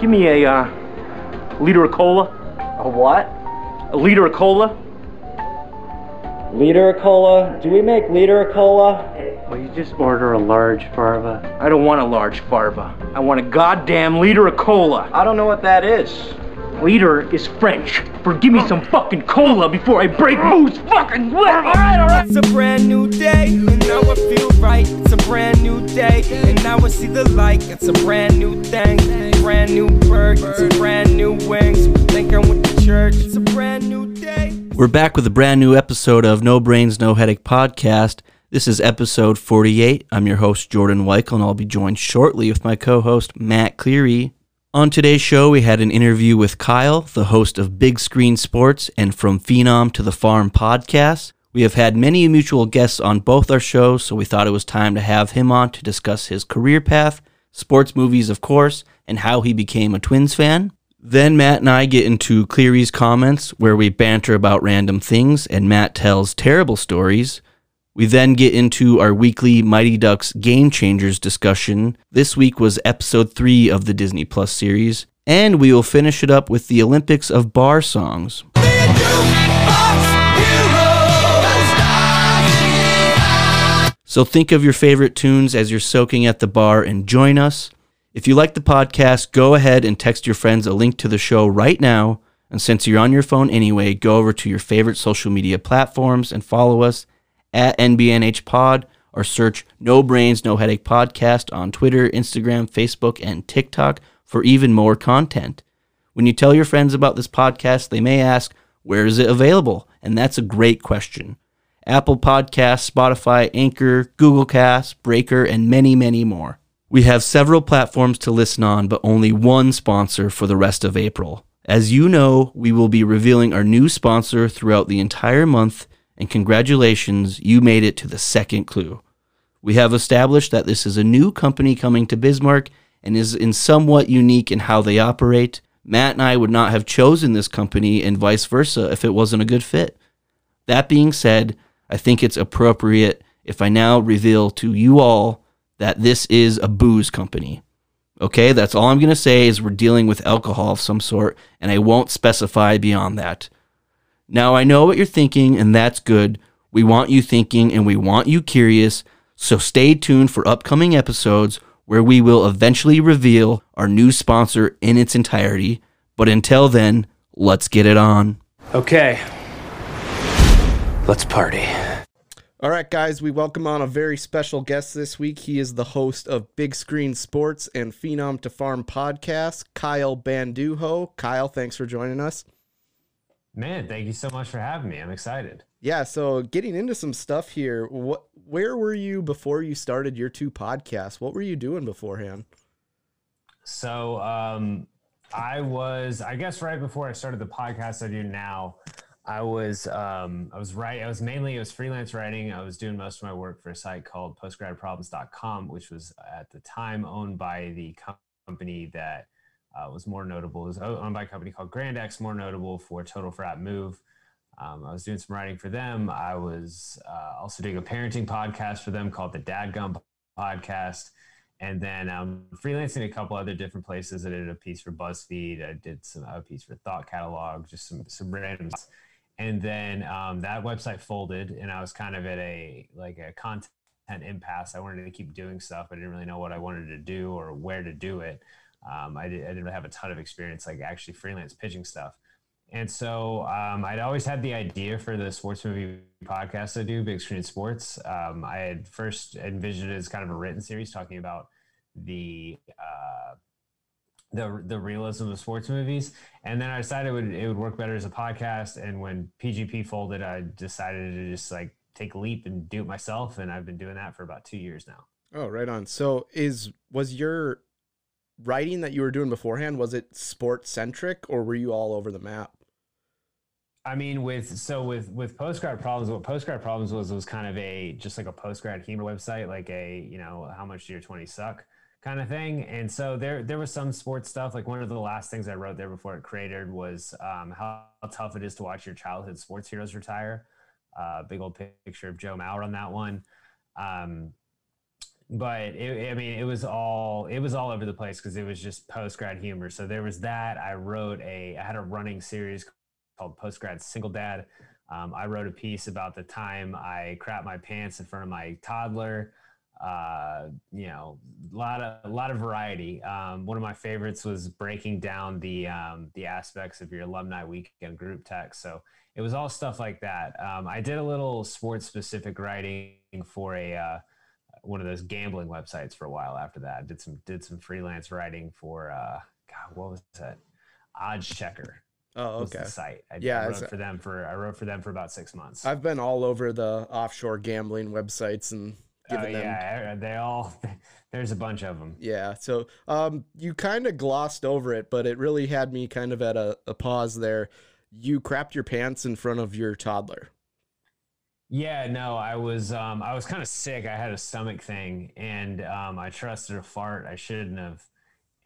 Give me a uh, liter of cola. A what? A liter of cola. Liter of cola? Do we make liter of cola? Well, you just order a large farva. I don't want a large farva. I want a goddamn liter of cola. I don't know what that is. Liter is French for give me some fucking cola before I break Moo's fucking leg. Alright, alright. It's a brand new day, and now I feel right. It's a brand new day, and now I see the light. It's a brand new thing, brand new bird, it's brand new wings. Think I'm with the church. It's a brand new day. We're back with a brand new episode of No Brains, No Headache podcast. This is episode 48. I'm your host, Jordan Weichel, and I'll be joined shortly with my co host, Matt Cleary. On today's show, we had an interview with Kyle, the host of Big Screen Sports and From Phenom to the Farm podcast. We have had many mutual guests on both our shows, so we thought it was time to have him on to discuss his career path, sports movies, of course, and how he became a Twins fan. Then Matt and I get into Cleary's comments, where we banter about random things, and Matt tells terrible stories. We then get into our weekly Mighty Ducks Game Changers discussion. This week was episode 3 of the Disney Plus series, and we will finish it up with the Olympics of bar songs. So think of your favorite tunes as you're soaking at the bar and join us. If you like the podcast, go ahead and text your friends a link to the show right now. And since you're on your phone anyway, go over to your favorite social media platforms and follow us at NBNH Pod or search No Brains, No Headache Podcast on Twitter, Instagram, Facebook, and TikTok for even more content. When you tell your friends about this podcast, they may ask, Where is it available? And that's a great question. Apple Podcasts, Spotify, Anchor, Google Cast, Breaker, and many, many more. We have several platforms to listen on, but only one sponsor for the rest of April. As you know, we will be revealing our new sponsor throughout the entire month, and congratulations, you made it to the second clue. We have established that this is a new company coming to Bismarck and is in somewhat unique in how they operate. Matt and I would not have chosen this company and vice versa if it wasn't a good fit. That being said, I think it's appropriate if I now reveal to you all that this is a booze company. Okay, that's all I'm going to say is we're dealing with alcohol of some sort, and I won't specify beyond that. Now, I know what you're thinking, and that's good. We want you thinking and we want you curious, so stay tuned for upcoming episodes where we will eventually reveal our new sponsor in its entirety. But until then, let's get it on. Okay. Let's party. All right, guys, we welcome on a very special guest this week. He is the host of Big Screen Sports and Phenom to Farm podcast, Kyle Bandujo. Kyle, thanks for joining us. Man, thank you so much for having me. I'm excited. Yeah, so getting into some stuff here. What where were you before you started your two podcasts? What were you doing beforehand? So, um, I was, I guess, right before I started the podcast I do now. I was, um, I was right. I was mainly, it was freelance writing. I was doing most of my work for a site called postgradproblems.com, which was at the time owned by the company that uh, was more notable. It was owned by a company called Grandex, more notable for Total Frat Move. Um, I was doing some writing for them. I was uh, also doing a parenting podcast for them called the Dad Gum Podcast. And then um, freelancing a couple other different places. I did a piece for BuzzFeed. I did some a piece for Thought Catalog, just some some random. And then um, that website folded, and I was kind of at a like a content impasse. I wanted to keep doing stuff. I didn't really know what I wanted to do or where to do it. Um, I, did, I didn't have a ton of experience like actually freelance pitching stuff. And so um, I'd always had the idea for the sports movie podcast I do, Big Screen Sports. Um, I had first envisioned it as kind of a written series talking about the uh, the the realism of sports movies, and then I decided it would it would work better as a podcast. And when PGP folded, I decided to just like take a leap and do it myself, and I've been doing that for about two years now. Oh, right on. So is was your writing that you were doing beforehand was it sport centric or were you all over the map? I mean, with so with with postgrad problems, what postgrad problems was was kind of a just like a postgrad humor website, like a you know how much do your twenty suck kind of thing. And so there there was some sports stuff. Like one of the last things I wrote there before it created was um, how, how tough it is to watch your childhood sports heroes retire. Uh, big old picture of Joe Mauer on that one. Um, but it, I mean, it was all it was all over the place because it was just post grad humor. So there was that. I wrote a I had a running series called Post Grad Single Dad. Um, I wrote a piece about the time I crap my pants in front of my toddler. Uh, you know, a lot of a lot of variety. Um, one of my favorites was breaking down the um, the aspects of your alumni weekend group text. So it was all stuff like that. Um, I did a little sports specific writing for a uh, one of those gambling websites for a while after that. Did some did some freelance writing for uh, God, what was that? Odds Checker. Oh, was okay. the site. I, Yeah, I wrote for them for I wrote for them for about six months. I've been all over the offshore gambling websites and Oh, them yeah, they all. There's a bunch of them. Yeah. So um, you kind of glossed over it, but it really had me kind of at a, a pause there. You crapped your pants in front of your toddler. Yeah, no, I was um, I was kind of sick. I had a stomach thing, and um, I trusted a fart. I shouldn't have,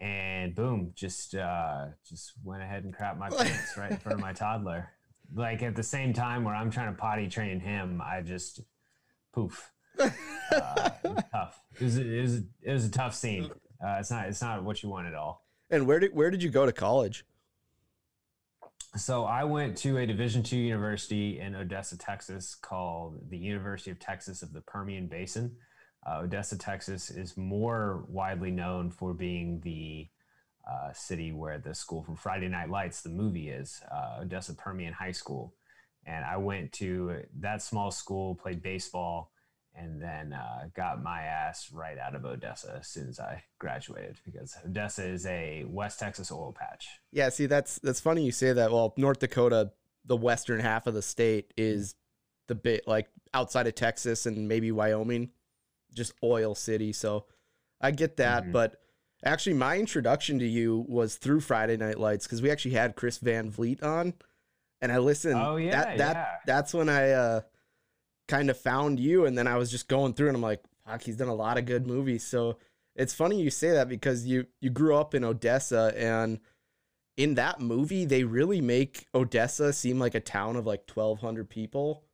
and boom, just uh, just went ahead and crapped my pants right in front of my toddler. Like at the same time where I'm trying to potty train him, I just poof. Uh, it tough. It was, it was it was a tough scene. Uh, it's not it's not what you want at all. And where did where did you go to college? So I went to a Division two university in Odessa, Texas, called the University of Texas of the Permian Basin. Uh, Odessa, Texas, is more widely known for being the uh, city where the school from Friday Night Lights, the movie, is uh, Odessa Permian High School. And I went to that small school, played baseball, and then uh, got my ass right out of Odessa as soon as I graduated because Odessa is a West Texas oil patch. Yeah. See, that's that's funny you say that. Well, North Dakota, the western half of the state, is the bit like outside of Texas and maybe Wyoming, just oil city. So I get that, Mhm. but. Actually, my introduction to you was through Friday Night Lights because we actually had Chris Van Vliet on, and I listened. Oh, yeah, that, that yeah. that's when I uh, kind of found you, and then I was just going through, and I'm like, fuck, he's done a lot of good movies. So it's funny you say that because you you grew up in Odessa, and in that movie, they really make Odessa seem like a town of like 1,200 people,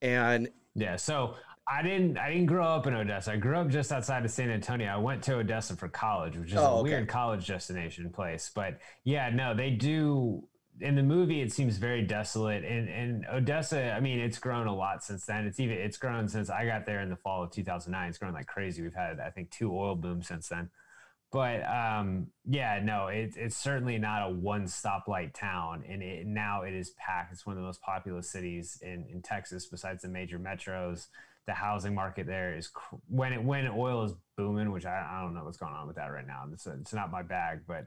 and Yeah, so I didn't I didn't grow up in Odessa. I grew up just outside of San Antonio. I went to Odessa for college, which is Oh, a okay. weird college destination place. But yeah, no, they do in the movie it seems very desolate. And and Odessa, I mean, it's grown a lot since then. It's even it's grown since I got there in the fall of 2009. It's grown like crazy. We've had I think two oil booms since then. But um, yeah, no, it, it's certainly not a one stoplight town, and it, now it is packed. It's one of the most populous cities in, in Texas, besides the major metros. The housing market there is cr- when it when oil is booming, which I, I don't know what's going on with that right now. It's, it's not my bag, but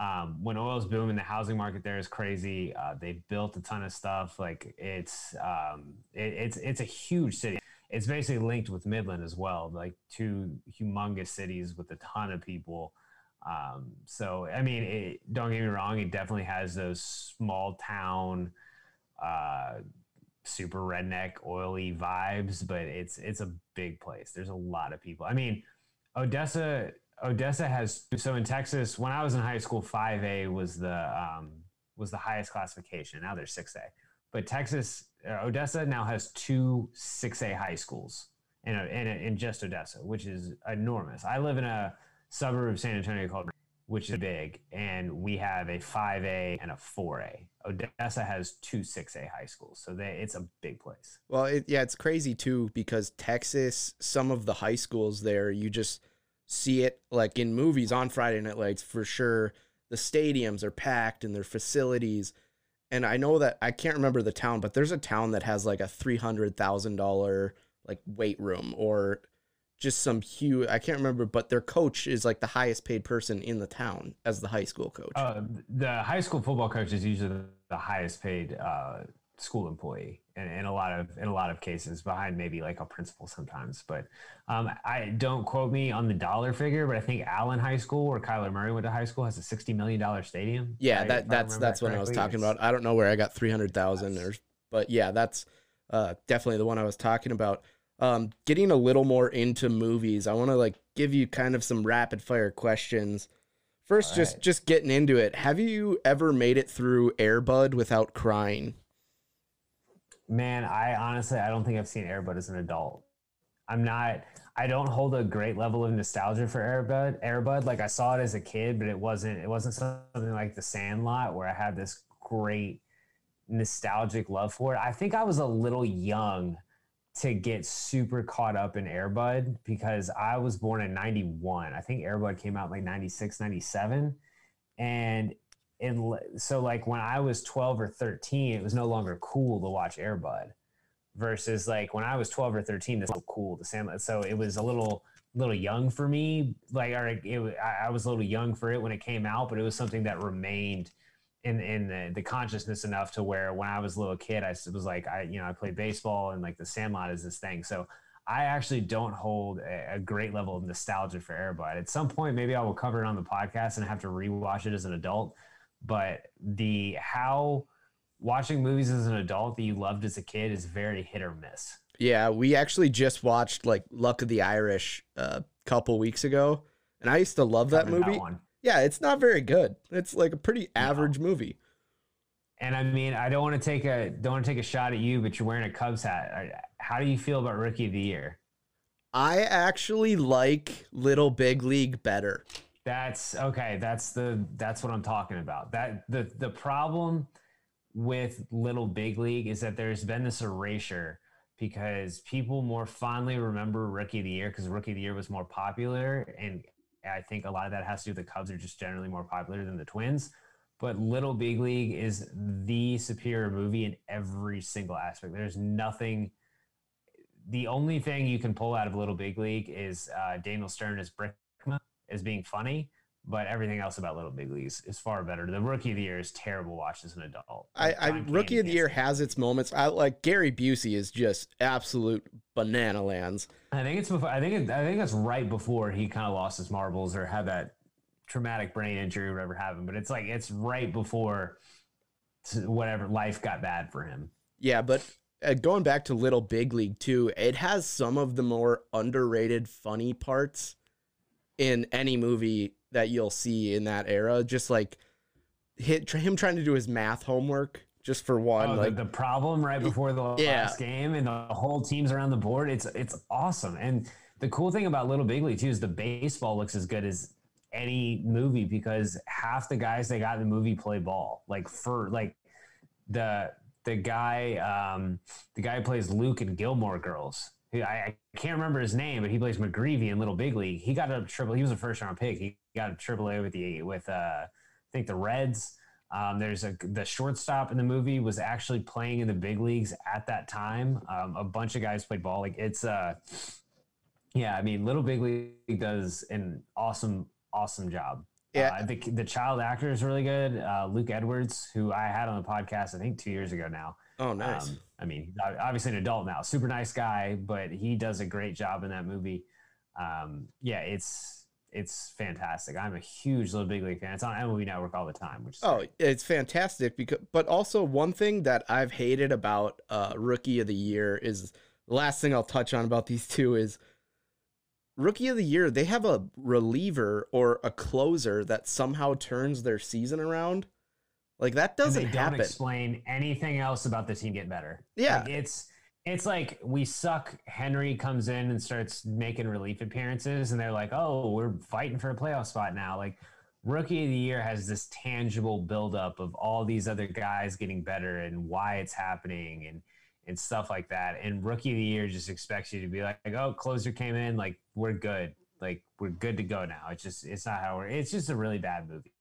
um, when oil is booming, the housing market there is crazy. Uh, they built a ton of stuff. Like it's um, it, it's it's a huge city it's basically linked with Midland as well, like two humongous cities with a ton of people. Um, so, I mean, it, don't get me wrong, it definitely has those small town, uh, super redneck, oily vibes, but it's it's a big place. There's a lot of people. I mean, Odessa Odessa has so in Texas. When I was in high school, five A was the um, was the highest classification. Now there's six A, but Texas uh, Odessa now has two 6A high schools in, a, in, a, in just Odessa, which is enormous. I live in a suburb of San Antonio called, which is big, and we have a 5A and a 4A. Odessa has two 6A high schools, so they, it's a big place. Well, it, yeah, it's crazy too because Texas, some of the high schools there, you just see it like in movies on Friday Night Lights for sure. The stadiums are packed and their facilities. And I know that I can't remember the town, but there's a town that has like a three hundred thousand dollar like weight room or just some huge. I can't remember, but their coach is like the highest paid person in the town as the high school coach. Uh, the high school football coach is usually the, highest paid uh, school employee in, in a lot of in a lot of cases behind maybe like a principal sometimes but um, i don't quote me on the dollar figure but i think allen high school where kyler murray went to high school has a 60 million dollar stadium Yeah, I- that that's that's that what I was talking It's- about. I don't know where I got three hundred thousand or, but yeah, that's uh, definitely the one I was talking about. Um, getting a little more into movies, I want to like give you kind of some rapid fire questions. First, just just getting into it. Have you ever made it through Airbud without crying? Man, I honestly I don't think I've seen Airbud as an adult. I'm not I don't hold a great level of nostalgia for Airbud. Airbud, like I saw it as a kid, but it wasn't. It wasn't something like The Sandlot where I had this great nostalgic love for it. I think I was a little young to get super caught up in Airbud because I was born in 91. I think Airbud came out like 96, 97. And and so like when I was 12 or 13, it was no longer cool to watch Airbud versus like when I was 12 or 13, this was cool to Sandlot. So it was a little little young for me. Like or it, I was a little young for it when it came out, but it was something that remained in in the, the consciousness enough to where when I was a little kid, I was like, I you know I played baseball and like the Sandlot is this thing. So I actually don't hold a, a great level of nostalgia for Airbud. At some point, maybe I will cover it on the podcast and have to rewatch it as an adult. But the how watching movies as an adult that you loved as a kid is very hit or miss. Yeah, we actually just watched like Luck of the Irish a uh, couple weeks ago, and I used to love that movie. That yeah, it's not very good. It's like a pretty average no. movie. And I mean, I don't want to take a don't want to take a shot at you, but you're wearing a Cubs hat. How do you feel about Rookie of the Year? I actually like Little Big League better. That's okay. That's the that's what I'm talking about. That the the problem with Little Big League is that there's been this erasure because people more fondly remember Rookie of the Year because Rookie of the Year was more popular and I think a lot of that has to do with the Cubs are just generally more popular than the Twins. But Little Big League is the superior movie in every single aspect. There's nothing. The only thing you can pull out of Little Big League is uh, Daniel Stern as Brickma as being funny, but everything else about Little Big Leagues is far better. The Rookie of the Year is terrible watch as an adult. I, I Rookie of the Year has its moments. I like Gary Busey is just absolute banana lands. I think it's before. I think it, I think that's right before he kind of lost his marbles or had that traumatic brain injury or whatever happened. But it's like it's right before whatever life got bad for him. Yeah, but uh, going back to Little Big League too, it has some of the more underrated funny parts in any movie that you'll see in that era. Just like hit, him trying to do his math homework just for one. Oh, like the, the, problem right before the yeah. last game and the whole team's around the board. It's it's awesome. And the cool thing about Little Big League too is the baseball looks as good as any movie because half the guys they got in the movie play ball. Like for like the the guy um the guy plays Luke and Gilmore Girls I, I, can't remember his name, but he plays McGreevy in Little Big League. He got a triple. He was a first round pick. He got a triple A with the with uh, I think the Reds. Um, there's a the shortstop in the movie was actually playing in the big leagues at that time. Um, a bunch of guys played ball. Like it's uh, yeah. I mean, Little Big League does an awesome awesome job. Yeah, uh, the the child actor is really good. Uh, Luke Edwards, who I had on the podcast, I think two years ago now. Oh, nice. Um, I mean, he's obviously an adult now, super nice guy, but he does a great job in that movie. Um, yeah, it's it's fantastic. I'm a huge Little Big League fan. It's on MLB Network all the time. Which oh, great. it's fantastic. Because, but also one thing that I've hated about uh, Rookie of the Year is the last thing I'll touch on about these two is Rookie of the Year. They have a reliever or a closer that somehow turns their season around. Like that doesn't happen. Don't explain anything else about the team getting better. Yeah, like it's it's like we suck. Henry comes in and starts making relief appearances, and they're like, "Oh, we're fighting for a playoff spot now." Like rookie of the year has this tangible buildup of all these other guys getting better and why it's happening and and stuff like that. And rookie of the year just expects you to be like, "Oh, closer came in, like we're good, like we're good to go now." It's just it's not how we're. It's just a really bad movie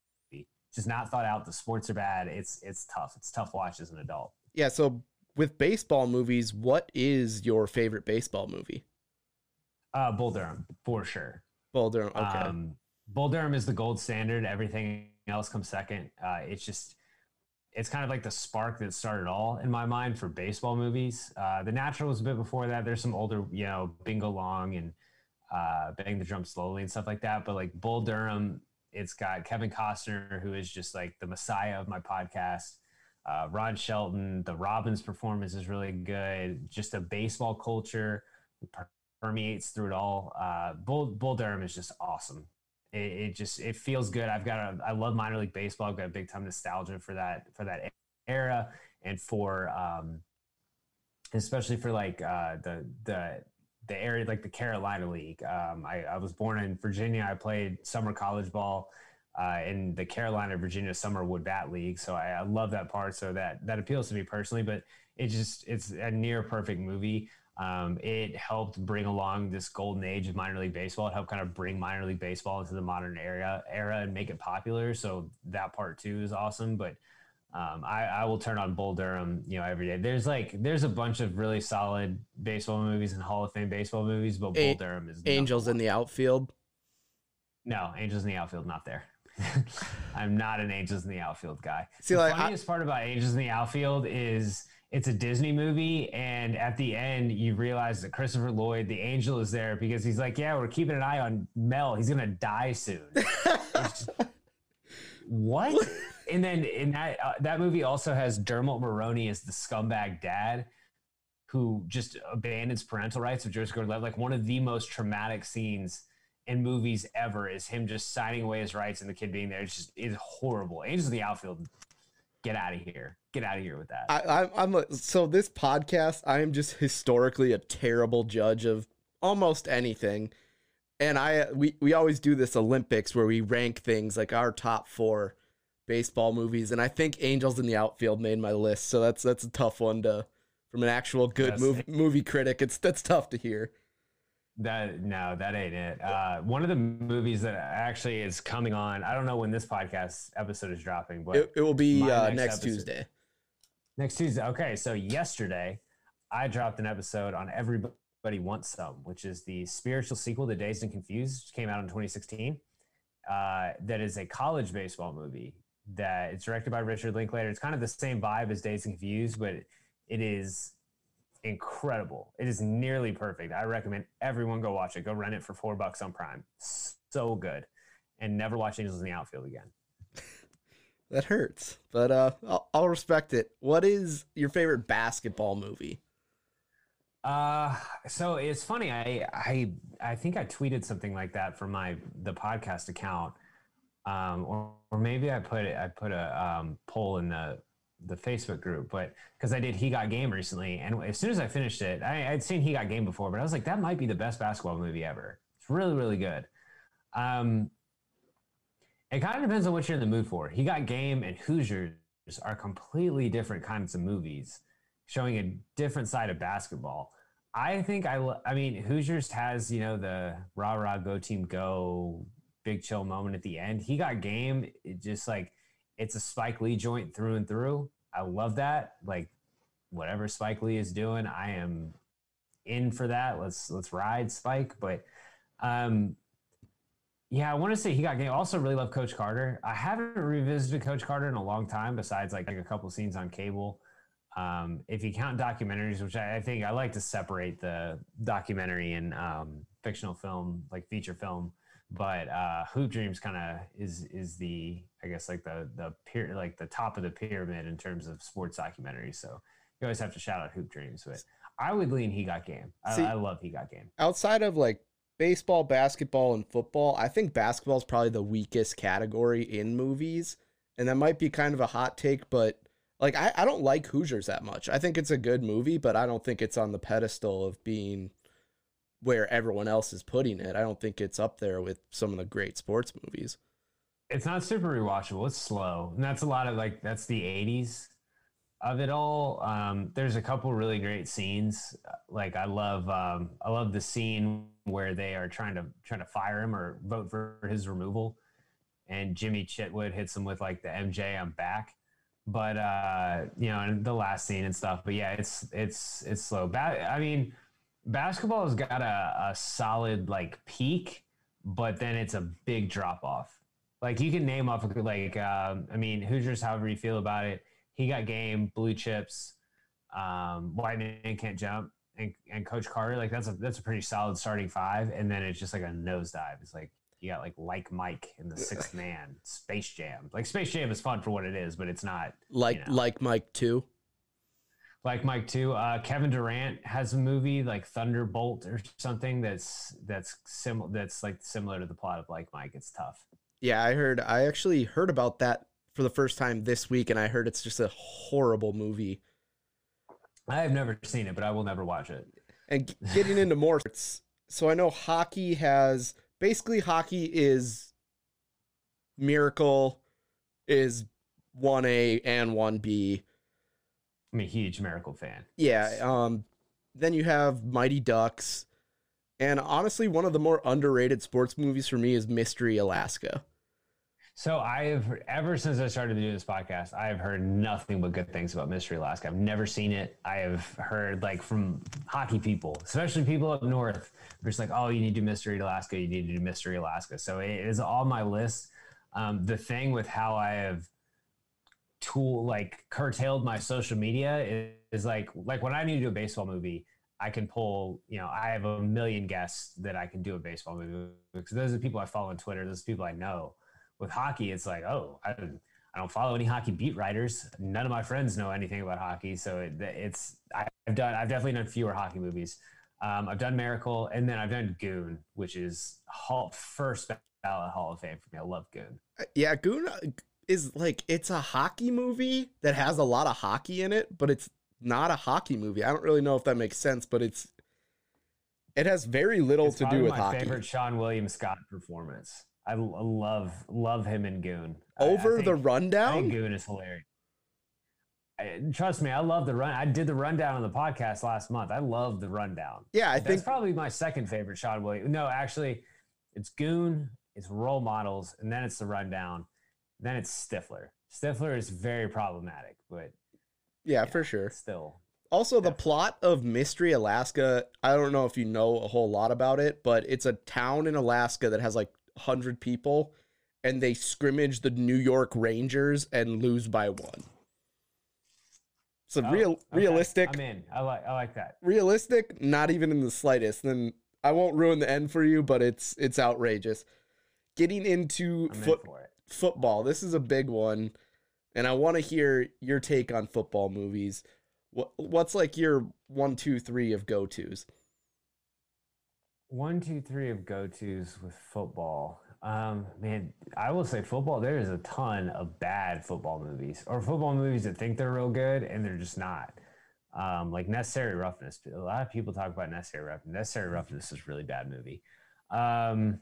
just not thought out. The sports are bad. It's it's tough. It's tough watch as an adult. Yeah. So with baseball movies, what is your favorite baseball movie? Uh, Bull Durham for sure. Bull Durham. Okay. Um, Bull Durham is the gold standard. Everything else comes second. Uh, it's just it's kind of like the spark that started all in my mind for baseball movies. Uh, the Natural was a bit before that. There's some older, you know, Bingo Long and uh, Bang the Drum Slowly and stuff like that. But like Bull Durham it's got Kevin Costner, who is just like the messiah of my podcast. Uh, Ron Shelton, the Robbins performance is really good. Just a baseball culture permeates through it all. Uh, Bull, Bull Durham is just awesome. It, it, just it feels good. I've got a I love minor league baseball. I've got a big time nostalgia for that for that era and for um, especially for like uh, the the the area like the Carolina League. Um, I, I was born in Virginia. I played summer college ball uh, in the Carolina Virginia Summer Wood Bat League. So I, I, love that part. So that that appeals to me personally. But it just it's a near perfect movie. Um, it helped bring along this golden age of minor league baseball. It helped kind of bring minor league baseball into the modern era era and make it popular. So that part too is awesome. But um, I, I, will turn on Bull Durham, you know, every day. There's like there's a bunch of really solid baseball movies and Hall of Fame baseball movies, but Bull Durham is Angels in the outfield. No, Angels in the outfield, not there. I'm not an Angels in the outfield guy. See, the like, funniest I, part about Angels in the outfield is it's a Disney movie, and at the end you realize that Christopher Lloyd, the angel, is there because he's like, "Yeah, we're keeping an eye on Mel. He's gonna die soon." what? and then in that uh, that movie also has Dermot Mulroney as the scumbag dad who just abandons parental rights of Joseph Gordon-Levitt. Like one of the most traumatic scenes in movies ever is him just signing away his rights and the kid being there. It's just is horrible. Angels in the outfield. Get out of here. Get out of here with that. I, I'm a, so this podcast. I am just historically a terrible judge of almost anything, and I we we always do this Olympics where we rank things like our top four baseball movies, and I think Angels in the Outfield made my list. So that's that's a tough one to from an actual good movie movie critic. It's that's tough to hear. That no, that ain't it. Uh, one of the movies that actually is coming on. I don't know when this podcast episode is dropping, but it, it will be uh, next, next Tuesday. Next Tuesday. Okay, so yesterday I dropped an episode on Everybody Wants Some, which is the spiritual sequel to Dazed and Confused, came out in 2016. Uh, that is a college baseball movie that it's directed by Richard Linklater. It's kind of the same vibe as Dazed and Confused, but it is incredible. It is nearly perfect. I recommend everyone go watch it. Go rent it for four bucks on Prime. So good. And never watch Angels in the Outfield again. that hurts, but uh, I'll, I'll respect it. What is your favorite basketball movie? Uh, so it's funny. I I I think I tweeted something like that from my the podcast account, um, or or maybe I put it. I put a um, poll in the the Facebook group, but because I did He Got Game recently, and as soon as I finished it, I, would seen He Got Game before, but I was like, that might be the best basketball movie ever. It's really, really good. Um, it kind of depends on what you're in the mood for. He Got Game and Hoosiers are completely different kinds of movies, showing a different side of basketball. I think I, I mean, Hoosiers has you know the rah rah go team go big chill moment at the end. He Got Game, it just like it's a Spike Lee joint through and through. I love that. Like whatever Spike Lee is doing, I am in for that. Let's let's ride Spike. But um yeah, I want to say he got game. Also, really love Coach Carter. I haven't revisited Coach Carter in a long time, besides like, like a couple scenes on cable. Um, if you count documentaries, which I, I, think I like to separate the documentary and um, fictional film, like feature film, but uh, Hoop Dreams kind of is is the I guess like the the peer like the top of the pyramid in terms of sports documentaries. So you always have to shout out Hoop Dreams, but I would lean He Got Game. I, See, I love He Got Game. Outside of like baseball, basketball, and football, I think basketball is probably the weakest category in movies, and that might be kind of a hot take, but. Like I, I don't like Hoosiers that much. I think it's a good movie, but I don't think it's on the pedestal of being where everyone else is putting it. I don't think it's up there with some of the great sports movies. It's not super rewatchable. It's slow, and that's a lot of like that's the '80s of it all. Um, there's a couple really great scenes. Like I love um, I love the scene where they are trying to trying to fire him or vote for his removal, and Jimmy Chitwood hits him with like the MJ I'm back. But uh, you know, and the last scene and stuff. But yeah, it's it's it's slow. I mean basketball has got a, a solid like peak, but then it's a big drop off. Like you can name off like um, I mean Hoosiers, however you feel about it. He got game, blue chips, um, white man can't jump, and, and Coach Carter. Like that's a that's a pretty solid starting five, and then it's just like a nosedive. It's like you got like like Mike in the sixth man, Space Jam. Like Space Jam is fun for what it is, but it's not like you know. like Mike too like Mike too. Uh, Kevin Durant has a movie like Thunderbolt or something that's that's similar. That's like similar to the plot of like Mike. It's tough. Yeah, I heard. I actually heard about that for the first time this week, and I heard it's just a horrible movie. I have never seen it, but I will never watch it. and getting into more sports. So I know hockey has basically hockey is Miracle is 1A and 1B. I'm a huge Miracle fan. Yeah, um then you have Mighty Ducks. And honestly, one of the more underrated sports movies for me is Mystery Alaska. So I've ever since I started doing this podcast, I have heard nothing but good things about Mystery Alaska. I've never seen it. I have heard like from hockey people, especially people up north, who are just like, "Oh, you need to do Mystery Alaska. You need to do Mystery Alaska." So it is on my list. Um, the thing with how I have tool like curtailed my social media is, is like like when I need to do a baseball movie, I can pull, you know, I have a million guests that I can do a baseball movie because those are the people I follow on Twitter. Those are people I know. With hockey, it's like, oh, I don't, I don't follow any hockey beat writers. None of my friends know anything about hockey, so it, it's I've done I've definitely done fewer hockey movies. Um, I've done Miracle, and then I've done Goon, which is hall, first ballot Hall of Fame for me. I love Goon. Uh, Yeah, Goon uh, is like it's a hockey movie that has a lot of hockey in it, but it's not a hockey movie. I don't really know if that makes sense, but it's it has very little It's to do with my hockey. favorite Seann William Scott performance. I love love him in Goon. I- I Over the think- I think rundown, Goon is hilarious. I, trust me, I love the run. I did the rundown on the podcast last month. I love the rundown. yeah, I That's think probably my second favorite Seann Williams. No, actually, it's Goon, it's Role Models, and then it's the rundown. Then it's Stifler. Stifler is very problematic, but yeah, for sure. still. Also, the plot of Mystery Alaska, I don't know if you know a whole lot about it, but it's a town in Alaska that has like 100 people and they scrimmage the New York Rangers and lose by one. So Oh, real okay. realistic, I'm in. I like I like that. realistic, not even in the slightest. Then I won't ruin the end for you, but it's it's outrageous. Getting into foot football. This is a big one, and I want to hear your take on football movies. What what's like your one, two, three of go tos? One, two, three of go tos with football. Um, man, I will say football. There is a ton of bad football movies, or football movies that think they're real good and they're just not. Um, like Necessary Roughness. A lot of people talk about Necessary Roughness. Necessary Roughness is a really bad movie. Um,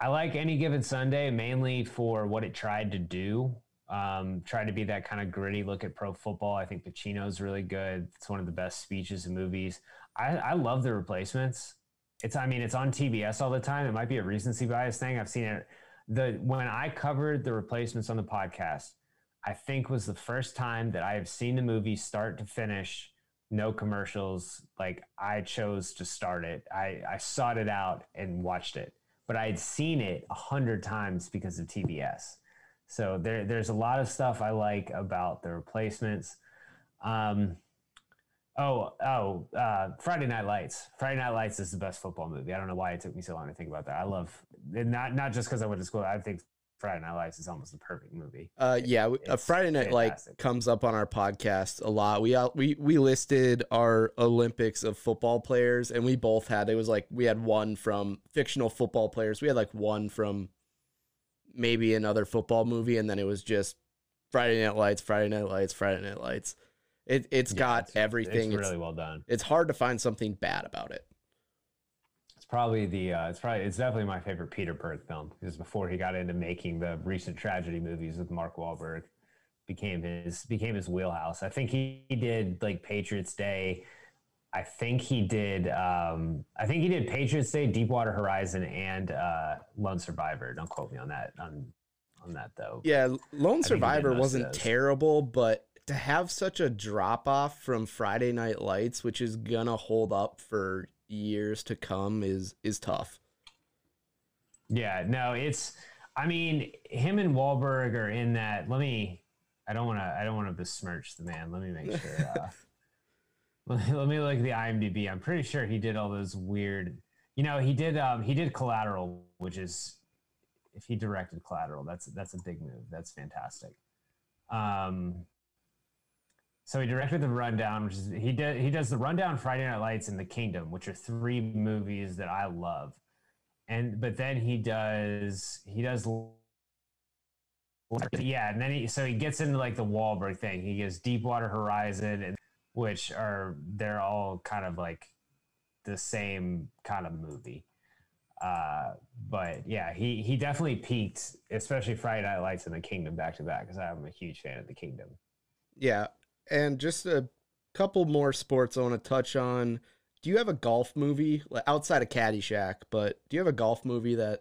I like Any Given Sunday mainly for what it tried to do. Um, tried to be that kind of gritty look at pro football. I think Pacino's really good. It's one of the best speeches in movies. I, I love the replacements. It's I mean it's on TBS all the time. It might be a recency bias thing. I've seen it. The when I covered the replacements on the podcast, I think was the first time that I have seen the movie start to finish, no commercials. Like I chose to start it. I, I sought it out and watched it. But I had seen it a hundred times because of TBS. So there, there's a lot of stuff I like about the replacements. Um, oh, oh, uh, Friday Night Lights. Friday Night Lights is the best football movie. I don't know why it took me so long to think about that. I love not not just because I went to school. I think Friday Night Lights is almost the perfect movie. Uh, yeah, a Friday Night Light fantastic. comes up on our podcast a lot. We we we listed our Olympics of football players, and we both had it was like we had one from fictional football players. We had like one from maybe another football movie, and then it was just Friday Night Lights, Friday Night Lights, Friday Night Lights. It it's Yeah, got it's- everything. It's It's, really well done. it's hard to find something bad about it. It's probably the uh, it's probably it's definitely my favorite Peter Berg film because before he got into making the recent tragedy movies with Mark Wahlberg became his became his wheelhouse. I think he, he did like Patriots Day. I think he did um, I think he did Patriots Day, Deepwater Horizon, and uh, Lone Survivor. Don't quote me on that on on that though. Yeah, Lone Survivor wasn't terrible, but to have such a drop off from Friday Night Lights, which is gonna hold up for years to come, is is tough. Yeah, no, it's. I mean, him and Wahlberg are in that. Let me. I don't want to. I don't want to besmirch the man. Let me make sure. Uh, let, me, let me look at the IMDb. I'm pretty sure he did all those weird. You know, he did. Um, he did Collateral, which is, if he directed Collateral, that's that's a big move. That's fantastic. Um. So he directed the Rundown, which is he did. He does the Rundown, Friday Night Lights, and The Kingdom, which are three movies that I love and but then he does he does yeah and then he so he gets into like the Wahlberg thing he gets Deepwater Horizon and which are they're all kind of like the same kind of movie. Uh, but yeah, he he definitely peaked, especially Friday Night Lights and The Kingdom back to back, because I'm a huge fan of The Kingdom. Yeah, and just a couple more sports I want to touch on. Do you have a golf movie outside of Caddyshack? But do you have a golf movie that?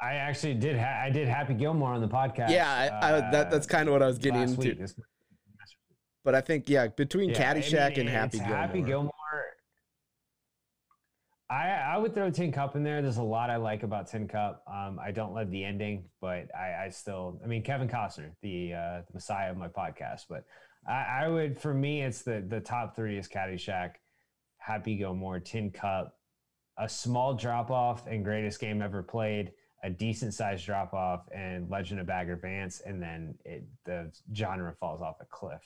I actually did. Ha- I did Happy Gilmore on the podcast. Yeah, I, I, that, that's kind of what I was getting into. week. But I think yeah, between Yeah, I Caddyshack mean, and Happy Gilmore. Happy Gilmore. I I would throw Tin Cup in there. There's a lot I like about Tin Cup. Um, I don't love the ending, but I, I still. I mean, Kevin Costner, the uh, the Messiah of my podcast. But I, I would, for me, it's the the top three is Caddyshack, Happy Gilmore, Tin Cup, a small drop off, and Greatest Game Ever Played. A decent sized drop off and Legend of Bagger Vance, and then it, the genre falls off a cliff.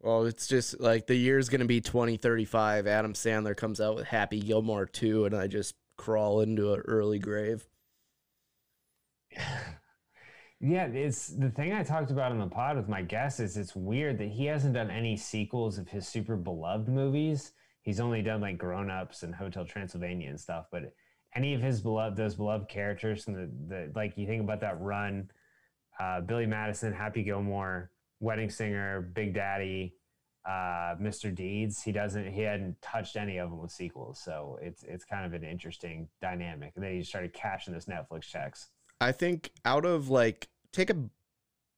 Well, it's just like the year's gonna be 2035. Adam Sandler comes out with Happy Gilmore 2, and I just crawl into an early grave. Yeah, it's the thing I talked about on the pod with my guest is it's weird that he hasn't done any sequels of his super beloved movies. He's only done like Grown Ups and Hotel Transylvania and stuff, but any of his beloved those beloved characters and the, the like you think about that run, uh, Billy Madison, Happy Gilmore, Wedding Singer, Big Daddy, uh, Mr. Deeds, he doesn't he hadn't touched any of them with sequels. So it's it's kind of an interesting dynamic. And then he started cashing those Netflix checks. I think out of like take a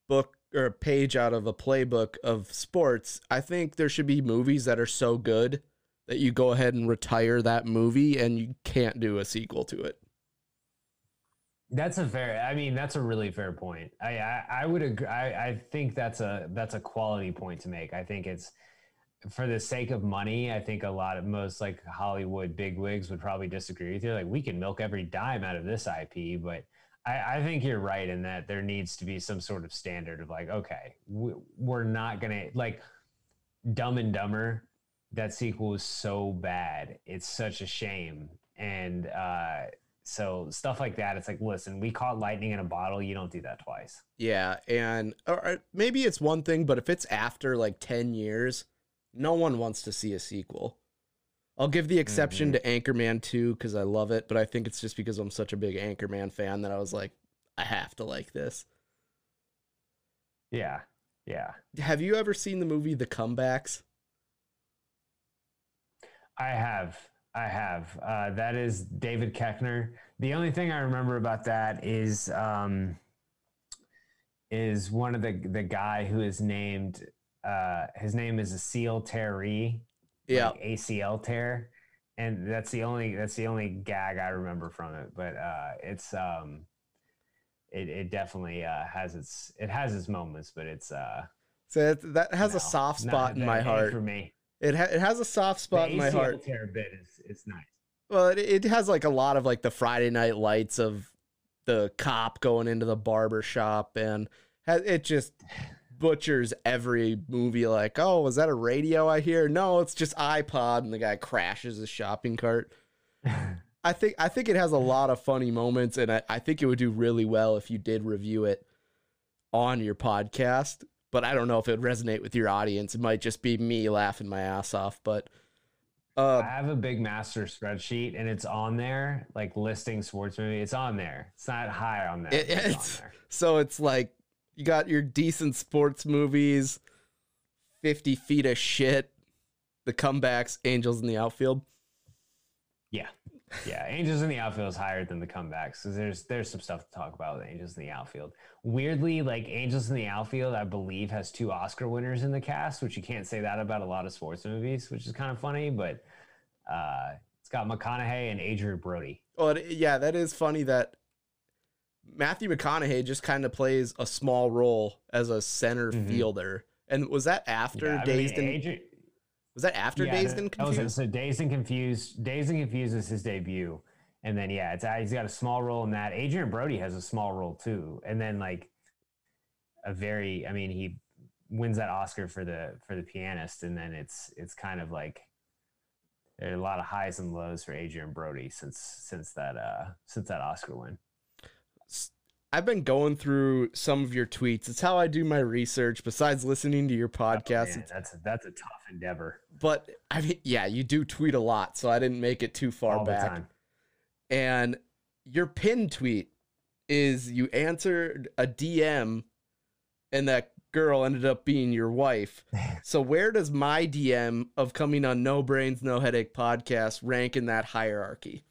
book or a page out of a playbook of sports, I think there should be movies that are so good that you go ahead and retire that movie and you can't do a sequel to it. That's a fair. I mean, that's a really fair point. I I, I would agree. I, I think that's a that's a quality point to make. I think it's for the sake of money. I think a lot of most like Hollywood bigwigs would probably disagree with you. Like we can milk every dime out of this IP, but I, I think you're right in that there needs to be some sort of standard of like, okay, we, we're not gonna like Dumb and Dumber. That sequel is so bad. It's such a shame. And uh, so stuff like that, it's like, listen, we caught lightning in a bottle. You don't do that twice. Yeah, and or maybe it's one thing, but if it's after like 10 years, no one wants to see a sequel. I'll give the exception to Anchorman 2 because I love it, but I think it's just because I'm such a big Anchorman fan that I was like, I have to like this. Yeah. Yeah. Have you ever seen the movie The Comebacks? I have. I have. Uh, that is David Koechner. The only thing I remember about that is um, is one of the the guy who is named. Uh, his name is Acil Terry. Yeah. like ACL tear, and that's the only that's the only gag I remember from it. But uh, it's um, it it definitely uh, has its it has its moments, but it's uh, So that, that has no, a soft spot in my heart. for me. It ha- it has a soft spot in my ACL heart. tear bit is it's nice. Well, it, it has like a lot of like the Friday night lights of the cop going into the barber shop, and it just butchers every movie. Like, oh, was that a radio I hear? No, it's just iPod, and the guy crashes his shopping cart. I think I think it has a lot of funny moments, and I, I think it would do really well if you did review it on your podcast. But I don't know if it would resonate with your audience. It might just be me laughing my ass off. But uh, I have a big master spreadsheet and it's on there, like listing sports movie. It's on there. It's not high on there. It- it's, it's- on there. So it's like you got your decent sports movies, 50 feet of shit, the comebacks, Angels in the outfield. Yeah. Yeah. Angels in the outfield is higher than the comebacks because there's there's some stuff to talk about with Angels in the outfield. Weirdly, like Angels in the outfield, I believe has two Oscar winners in the cast, which you can't say that about a lot of sports movies, which is kind of funny, but uh it's got McConaughey and Adrien Brody. Oh, yeah, that is funny that Matthew McConaughey just kind of plays a small role as a center Mhm. fielder. And was that after Yeah, I mean, Dazed and Adri- was that after Yeah, Dazed that- and that was it. Confused? So Dazed and Confused, Dazed and Confused was his debut, and then yeah, it's he's got a small role in that. Adrien Brody has a small role too, and then like a very, I mean, he wins that Oscar for the for the pianist, and then it's it's kind of like there are a lot of highs and lows for Adrien Brody since since that uh since that Oscar win. I've been going through some of your tweets. It's how I do my research besides listening to your oh, podcast. Oh, that's a, that's a tough endeavor but I mean, yeah, you do tweet a lot, so I didn't make it too far all back. And your pin tweet is you answered a DM and that girl ended up being your wife. so where does my DM of coming on No Brains No Headache podcast rank in that hierarchy?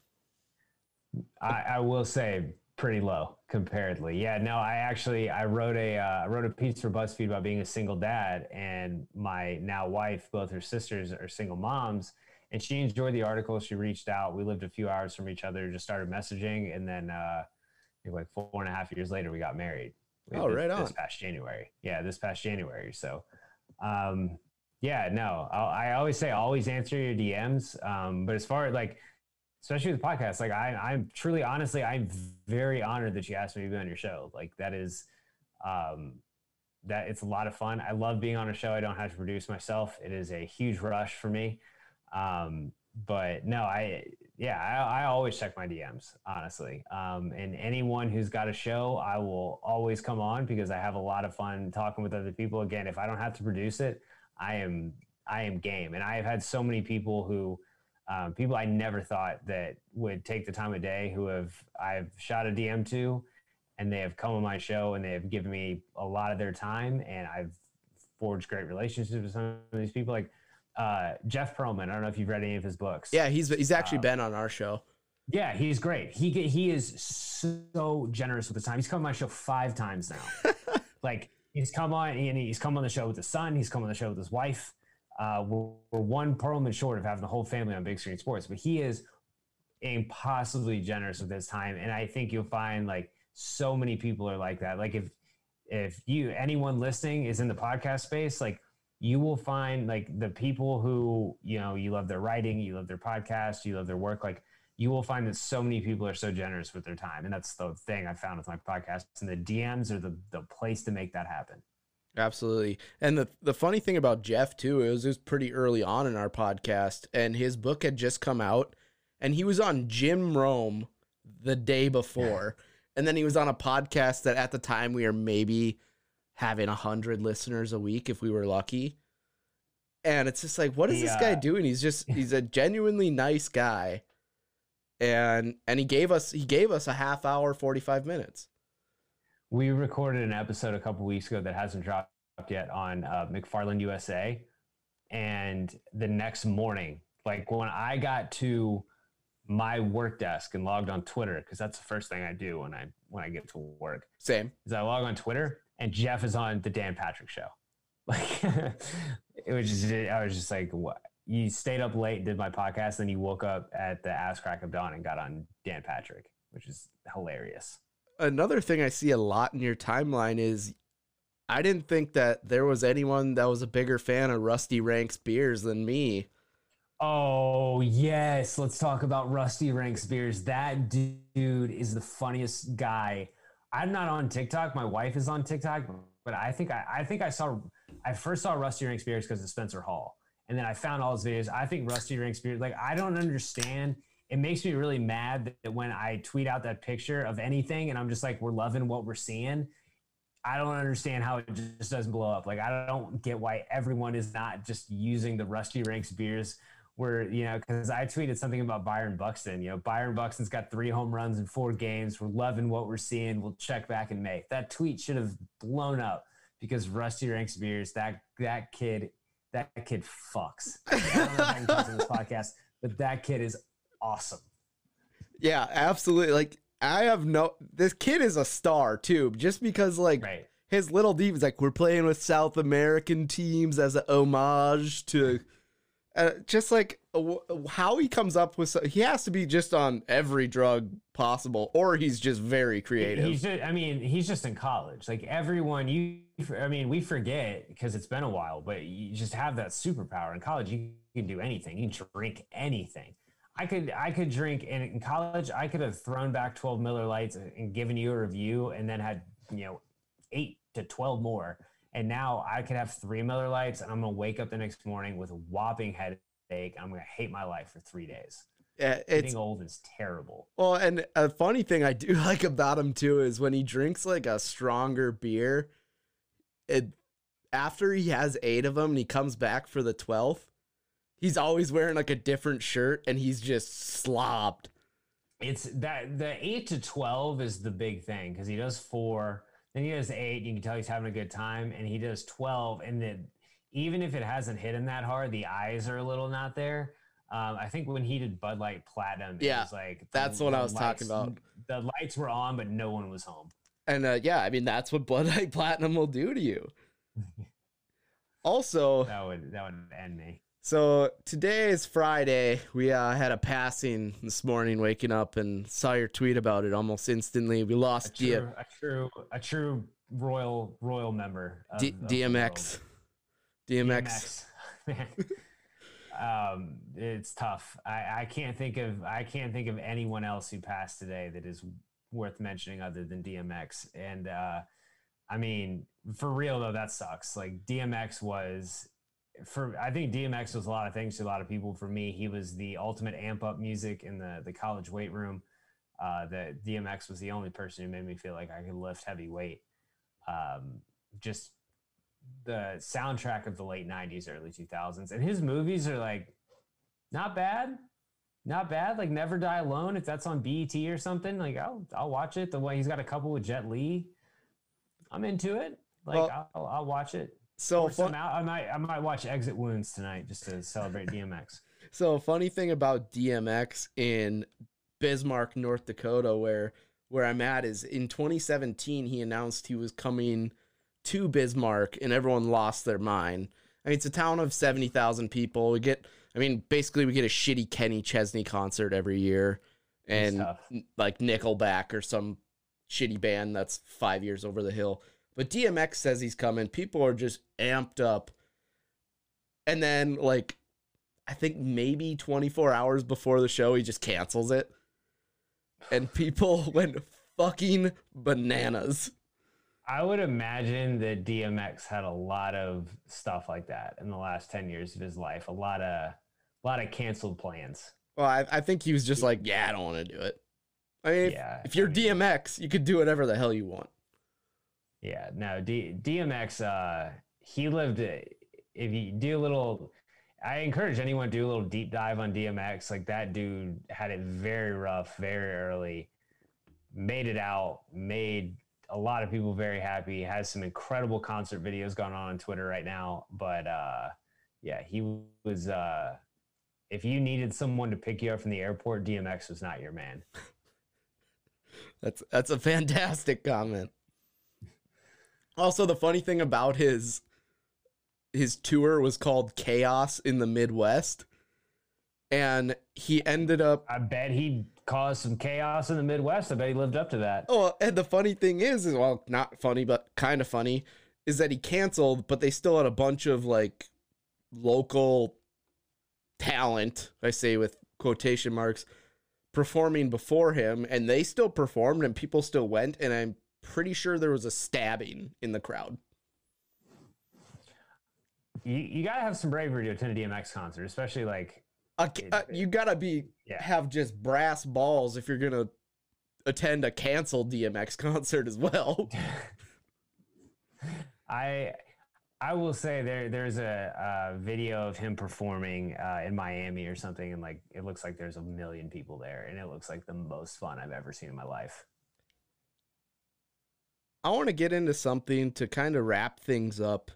I, I will say pretty low comparatively. Yeah, no, I actually I wrote a uh, I wrote a piece for BuzzFeed about being a single dad, and my now wife, both her sisters are single moms, and she enjoyed the article. She reached out. We lived a few hours from each other, just started messaging, and then uh, like four and a half years later, we got married. Oh, this, right This on. This past January, yeah, this past January. So, um, yeah, no, I, I always say always answer your DMs. Um, but as far as like especially with podcasts. Like I, I'm truly, honestly, I'm very honored that you asked me to be on your show. Like that is, um, that it's a lot of fun. I love being on a show. I don't have to produce myself. It is a huge rush for me. Um, but no, I, yeah, I, I always check my DMs, honestly. Um, and anyone who's got a show, I will always come on because I have a lot of fun talking with other people. Again, if I don't have to produce it, I am, I am game. And I have had so many people who, um, people I never thought that would take the time of day who have I've shot a DM to, and they have come on my show and they have given me a lot of their time, and I've forged great relationships with some of these people. Like uh, Jeff Pearlman, I don't know if you've read any of his books. Yeah, he's he's actually been on our show. Yeah, he's great. He he is so generous with his time. He's come on my show five times now. like he's come on and he's come on the show with his son. He's come on the show with his wife. Uh, we're, we're one Pearlman short of having the whole family on Big Screen Sports, but he is impossibly generous with his time, and I think you'll find like so many people are like that. Like if if you anyone listening is in the podcast space, like you will find like the people who you know you love their writing, you love their podcast, you love their work, like you will find that so many people are so generous with their time. And that's the thing I found with my podcast. And the DMs are the, the place to make that happen. Absolutely. And the the funny thing about Jeff too is it was pretty early on in our podcast and his book had just come out and he was on Jim Rome the day before. and then he was on a podcast that at the time we were maybe having a hundred listeners a week if we were lucky. And it's just like, what is He, this guy doing? He's just he's a genuinely nice guy. And and he gave us he gave us a half hour, forty five minutes. We recorded an episode a couple weeks ago that hasn't dropped yet on uh, McFarland USA. And the next morning, like when I got to my work desk and logged on Twitter, because that's the first thing I do when I when I get to work, Same. is I log on Twitter and Jeff is on the Dan Patrick show. Like it was just I was just like, what? You stayed up late, did my podcast, then you woke up at the ass crack of dawn and got on Dan Patrick, which is hilarious. Another thing I see a lot in your timeline is I didn't think that there was anyone that was a bigger fan of Rusty Ranks beers than me. Oh yes, let's talk about Rusty Ranks beers. That dude is the funniest guy. I'm not on TikTok. My wife is on TikTok, but I think I, I think I saw I first saw Rusty Ranks beers because of Spencer Hall, and then I found all his videos. I think Rusty Ranks beers like I don't understand. It makes me really mad that when I tweet out that picture of anything, and I'm just like, we're loving what we're seeing. I don't understand how it just doesn't blow up. Like I don't get why everyone is not just using the Rusty Ranks beers. Where you know, because I tweeted something about Byron Buxton. You know, Byron Buxton's got three home runs in four games. We're loving what we're seeing. We'll check back in May. That tweet should have blown up because Rusty Ranks beers. That that kid, that kid fucks. I don't know if I can this podcast, but that kid is awesome. Yeah, absolutely. Like I have no this kid is a star too, just because like Right. his little deep is like we're playing with South American teams as a homage to uh, just like uh, how he comes up with he has to be just on every drug possible or he's just very creative. He's just, I mean, he's just in college. Like everyone, you, I mean, we forget because it's been a while, but you just have that superpower in college. You can do anything. You can drink anything. I could, I could drink in, in college. I could have thrown back 12 Miller Lights and given you a review and then had, you know, eight to 12 more. And now I could have three Miller Lights and I'm going to wake up the next morning with a whopping headache. I'm going to hate my life for three days. Uh, It's Getting old is terrible. well, and a funny thing I do like about him too is when he drinks like a stronger beer, it after he has eight of them and he comes back for the twelfth, he's always wearing like a different shirt and he's just slobbed. It's that the eight to twelve is the big thing because he does four, then he does eight. You can tell he's having a good time, and he does twelve. And then even if it hasn't hit him that hard, the eyes are a little not there. Um, I think when he did Bud Light Platinum, it Yeah, was like the- that's what I was talking about. The lights were on, but no one was home. And uh, yeah, I mean that's what Bud Light Platinum will do to you. Also, That would that would end me. So today is Friday. We uh, had a passing this morning, waking up and saw your tweet about it almost instantly. We lost D- true, a true, a true royal royal member. Of, D- of DMX. DMX. DMX. Um, it's tough. I, I can't think of I can't think of anyone else who passed today that is worth mentioning other than DMX. And uh, I mean, for real though, that sucks. Like DMX was for I think DMX was a lot of things to a lot of people. For me, he was the ultimate amp up music in the the college weight room. Uh, that DMX was the only person who made me feel like I could lift heavy weight. Um, just the soundtrack of the late 90s early 2000s and his movies are like not bad not bad like never die alone if that's on bet or something like i'll, I'll watch it the way he's got a couple with jet Li. i'm into it like Well- I'll, I'll watch it So Or some fun- out- i might i might watch exit wounds tonight just to celebrate dmx so funny thing about DMX in Bismarck, North Dakota, where where I'm at is in 2017 he announced he was coming to Bismarck, and everyone lost their mind. I mean, it's a town of 70,000 people. We get, I mean, basically we get a shitty Kenny Chesney concert every year, and like Nickelback or some shitty band that's five years over the hill. But DMX says he's coming. People are just amped up. And then, like, I think maybe 24 hours before the show, he just cancels it. And people went fucking bananas. i would imagine that dmx had a lot of stuff like that in the last 10 years of his life a lot of a lot of canceled plans Well, I, I think he was just like, yeah, I don't want to do it. I mean, if, if you're I mean- DMX, you could do whatever the hell you want. Yeah, no, D- DMX, uh, he lived, if you do a little, I encourage anyone to do a little deep dive on DMX. Like that dude had it very rough, very early, made it out, made a lot of people very happy, has some incredible concert videos going on on Twitter right now. But uh, yeah, he was, uh, if you needed someone to pick you up from the airport, DMX was not your man. That's that's a fantastic comment. Also, the funny thing about his his tour was called Chaos in the Midwest, and he ended up. I bet he caused some chaos in the Midwest. I bet he lived up to that. Oh, and the funny thing is, is well, not funny, but kind of funny, is that he canceled, but they still had a bunch of like local talent. I say with quotation marks performing before him, and they still performed, and people still went, and I'm pretty sure there was a stabbing in the crowd. You, you gotta have some bravery to attend a DMX concert, especially like A, uh, you gotta be Yeah. have just brass balls if you're gonna attend a canceled DMX concert as well. I I will say there there's a, a video of him performing uh, in Miami or something, and like it looks like there's a million people there, and it looks like the most fun I've ever seen in my life. I want to get into something to kind of wrap things up.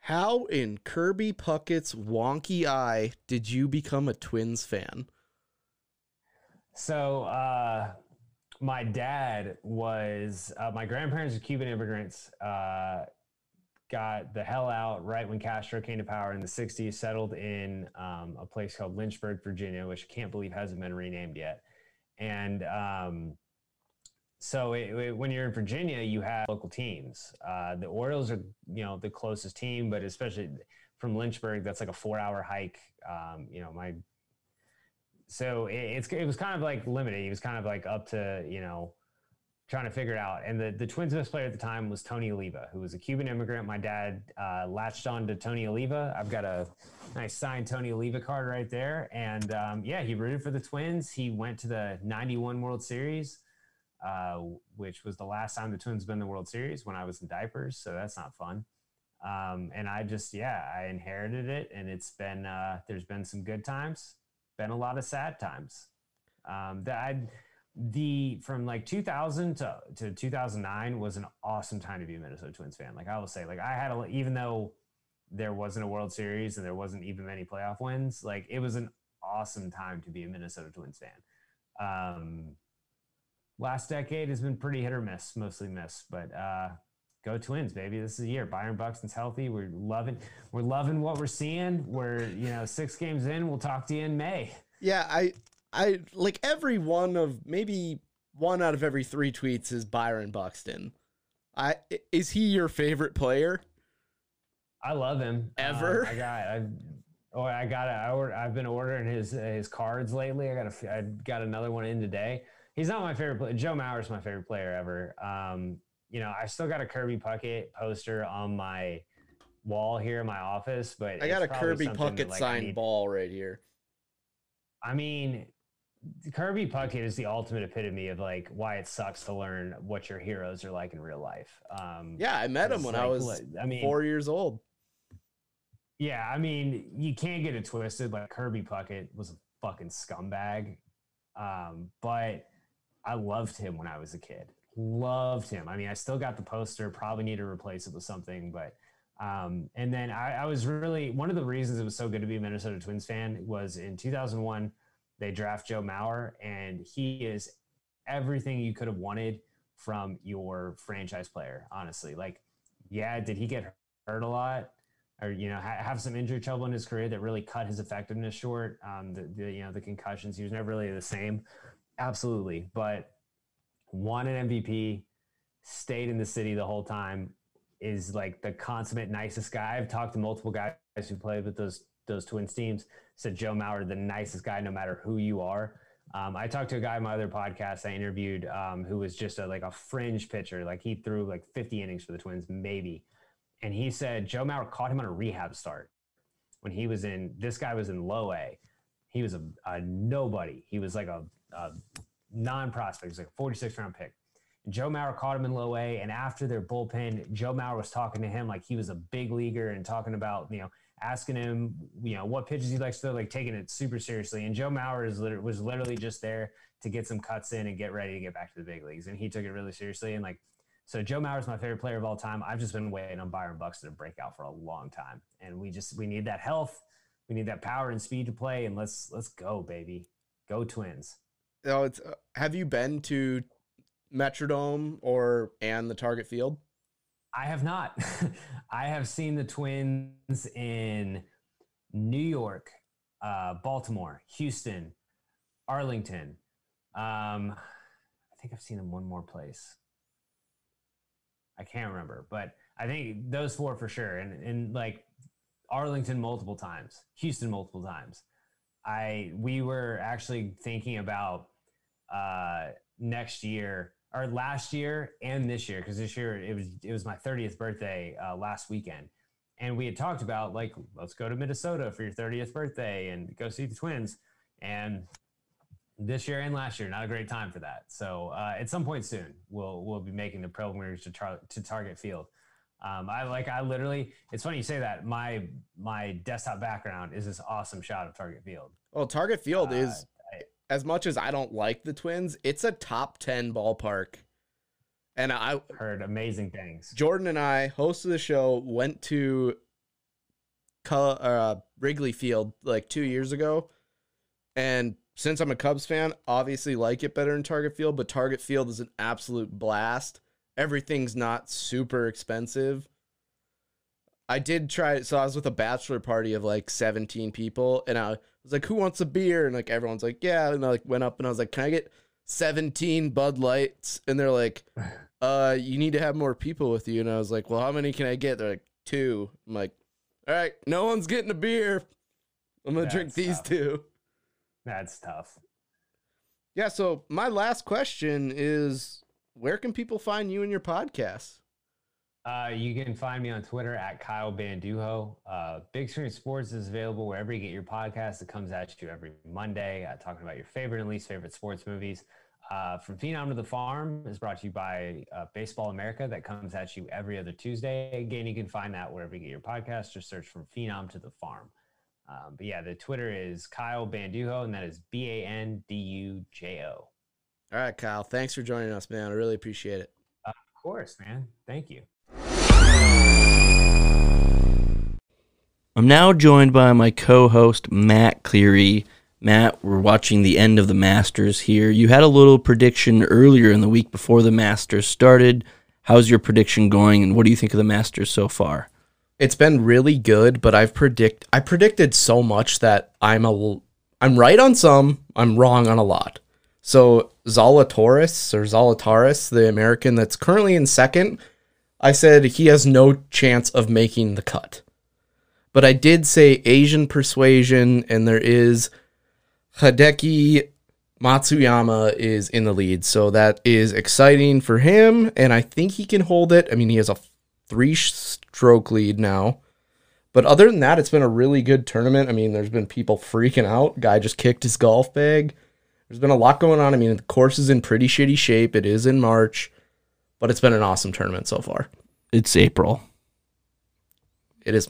How in Kirby Puckett's wonky eye did you become a Twins fan? So uh, my dad was uh, my grandparents are Cuban immigrants. Uh, got the hell out right when Castro came to power in the '60s. Settled in um, a place called Lynchburg, Virginia, which I can't believe hasn't been renamed yet. And um, so it, it- when you're in Virginia, you have local teams. Uh, the Orioles are you know the closest team, but especially from Lynchburg, that's like a four-hour hike. Um, you know my so it, it's it was kind of like limited. He was kind of like up to you know trying to figure it out. And the, the Twins' best player at the time was Tony Oliva, who was a Cuban immigrant. My dad uh, latched on to Tony Oliva. I've got a nice signed Tony Oliva card right there. And um, yeah, he rooted for the Twins. He went to the 91 World Series, uh, which was the last time the Twins been in the World Series when I was in diapers. So that's not fun. Um, and I just, yeah, I inherited it. And it's been, uh, there's been some good times, been a lot of sad times. Um, that I, the from like 2000 to, to 2009 was an awesome time to be a Minnesota Twins fan. Like I will say, like I had a, even though there wasn't a World Series and there wasn't even many playoff wins, like it was an awesome time to be a Minnesota Twins fan. Um, last decade has been pretty hit or miss, mostly miss, but uh, go Twins, baby! This is a year. Byron Buxton's healthy. We're loving, we're loving what we're seeing. We're you know six games in. We'll talk to you in May. Yeah, I I like every one of maybe one out of every three tweets is Byron Buxton. I is he your favorite player? I love him. Ever? Uh, I got I, Oh, I got. I, I've been ordering his his cards lately. I got a I got another one in today. He's not my favorite player. Joe Mauer's my favorite player ever. Um, you know, I still got a Kirby Puckett poster on my wall here in my office, but I got a Kirby something that, Puckett like, signed ball right here. I mean, Kirby Puckett is the ultimate epitome of like why it sucks to learn what your heroes are like in real life. Um, Yeah, I met him when I was I mean, four years old. Yeah, I mean, you can't get it twisted. Like Kirby Puckett was a fucking scumbag, um, but I loved him when I was a kid. Loved him. I mean, I still got the poster. Probably need to replace it with something, but. Um, and then I, I was really one of the reasons it was so good to be a Minnesota Twins fan was in 2001 they draft Joe Mauer, and he is everything you could have wanted from your franchise player. Honestly, like, yeah, did he get hurt a lot? or you know ha- have some injury trouble in his career that really cut his effectiveness short. Um, the, the you know the concussions, he was never really the same. Absolutely, but won an MVP, stayed in the city the whole time, is like the consummate nicest guy. I've talked to multiple guys who played with those those Twins teams. Said Joe Mauer, the nicest guy, no matter who you are. Um, I talked to a guy in my other podcast I interviewed um, who was just a, like a fringe pitcher. Like he threw like 50 innings for the Twins, maybe and he said Joe Mauer caught him on a rehab start when he was in. This guy was in low A. He was a, a nobody. He was like a, Um, a non-prospect. He was like a 46 round pick. Joe Mauer caught him in low A, and after their bullpen, Joe Mauer was talking to him like he was a big leaguer and talking about you know asking him you know what pitches he likes to like taking it super seriously. And Joe Mauer is liter- was literally just there to get some cuts in and get ready to get back to the big leagues, and he took it really seriously. And like so Joe Mauer is my favorite player of all time. I've just been waiting on Byron Buxton to break out for a long time, and we just we need that health, we need that power and speed to play, and let's let's go, baby, go Twins. Oh, it's. Uh, have you been to Metrodome or and the Target Field? I have not. I have seen the Twins in New York, uh, Baltimore, Houston, Arlington. Um, I think I've seen them one more place. I can't remember, but I think those four for sure. And, and like Arlington multiple times, Houston multiple times. I we were actually thinking about uh, next year or last year and this year because this year it was it was my 30th birthday uh, last weekend, and we had talked about like let's go to Minnesota for your 30th birthday and go see the Twins, and this year and last year not a great time for that. So uh, at some point soon we'll we'll be making the preliminaries to tar- to Target Field. Um, I like I literally it's funny you say that my my desktop background is this awesome shot of Target Field. Well, Target Field Uh, is as much as I don't like the Twins, it's a top 10 ballpark. And I heard amazing things. Jordan and I, host of the show, went to uh, Wrigley Field like 2 years ago. And since I'm a Cubs fan, obviously like it better than Target Field, but Target Field is an absolute blast. Everything's not super expensive. I did try so I was with a bachelor party of like 17 people and I was like, who wants a beer? And like everyone's like, yeah. And I like went up and I was like, can I get 17 Bud Lights? And they're like, uh, you need to have more people with you. And I was like, well, how many can I get? They're like, two. I'm like, all right, no one's getting a beer. I'm gonna drink That's these tough. two. That's tough. Yeah, so my last question is where can people find you and your podcast? Uh, you can find me on Twitter at Kyle Bandujo. Uh, Big Screen Sports is available wherever you get your podcast. It comes at you every Monday, uh, talking about your favorite and least favorite sports movies. Uh, From Phenom to the Farm is brought to you by uh, Baseball America. That comes at you every other Tuesday. Again, you can find that wherever you get your podcast. Just search From Phenom to the Farm. Um, but yeah, the Twitter is Kyle Bandujo, and that is B A N D U J O. All right, Kyle. Thanks for joining us, man. I really appreciate it. Of course, man. Thank you. I'm now joined by my co host, Matt Cleary. Matt, we're watching the end of the Masters here. You had a little prediction earlier in the week before the Masters started. How's your prediction going, and what do you think of the Masters so far? It's been really good, but I've predict I predicted so much that I'm a I'm right on some, I'm wrong on a lot. So Zalatoris or Zalataris, the American that's currently in second, I said he has no chance of making the cut. But I did say Asian persuasion, and there is Hideki Matsuyama is in the lead. So that is exciting for him, and I think he can hold it. I mean, he has a three stroke lead now. But other than that, it's been a really good tournament. I mean, there's been people freaking out. Guy just kicked his golf bag. There's been a lot going on. I mean, the course is in pretty shitty shape. It is in March, but it's been an awesome tournament so far. It's April. It is.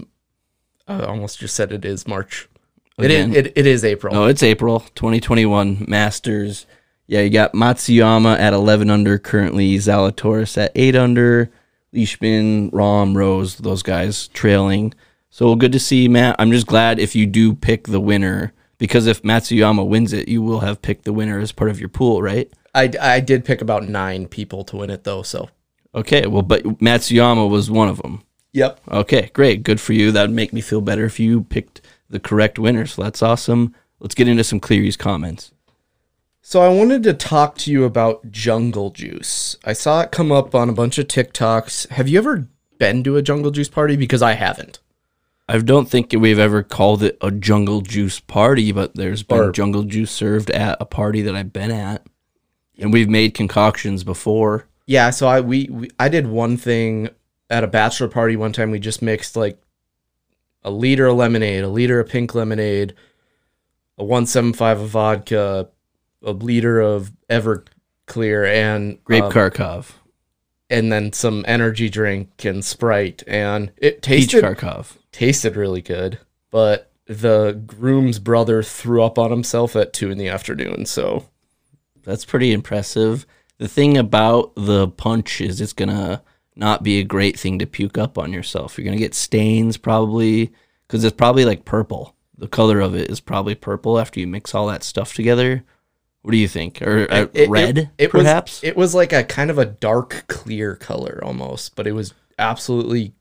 I almost just said it is March. It is, it, it is April. No, it's April 2021 Masters. Yeah, you got Matsuyama at 11 under currently, Zalatoris at 8 under, Leishman, Rahm, Rose, those guys trailing. So good to see Matt. I'm just glad if you do pick the winner because if Matsuyama wins it, you will have picked the winner as part of your pool, right? I, I did pick about nine people to win it though. So Okay, well, but Matsuyama was one of them. yep. Okay, great. Good for you. That would make me feel better if you picked the correct winner. So that's awesome. Let's get into some Cleary's comments. So I wanted to talk to you about Jungle Juice. I saw it come up on a bunch of TikToks. Have you ever been to a Jungle Juice party? Because I haven't. I don't think we've ever called it a jungle juice party, but there's been Or- jungle juice served at a party that I've been at. And we've made concoctions before. Yeah, so I we, we I did one thing at a bachelor party one time. We just mixed like a liter of lemonade, a liter of pink lemonade, a one seven five of vodka, a liter of Everclear, and Grape um, Karkov. and then some energy drink and Sprite, and it Peach tasted Karkov. tasted really good. But the groom's brother threw up on himself at two in the afternoon. So That's pretty impressive. The thing about the punch is it's going to not be a great thing to puke up on yourself. You're going to get stains probably because it's probably like purple. The color of it is probably purple after you mix all that stuff together. What do you think? Or uh, It- it- red, it perhaps? Was, it was like a kind of a dark clear color almost, but it was absolutely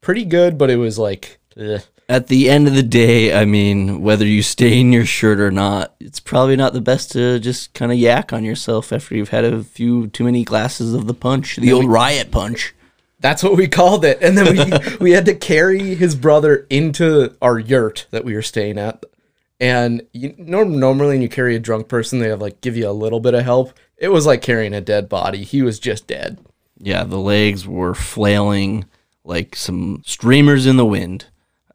pretty good. But it was like, ugh. At the end of the day, I mean, whether you stain your shirt or not, it's probably not the best to just kind of yak on yourself after you've had a few too many glasses of the punch, the old riot punch. that's what we called it. And then we we had to carry his brother into our yurt that we were staying at. And you norm, normally when you carry a drunk person, they have like give you a little bit of help. It was like carrying a dead body. He was just dead. Yeah, the legs were flailing like some streamers in the wind.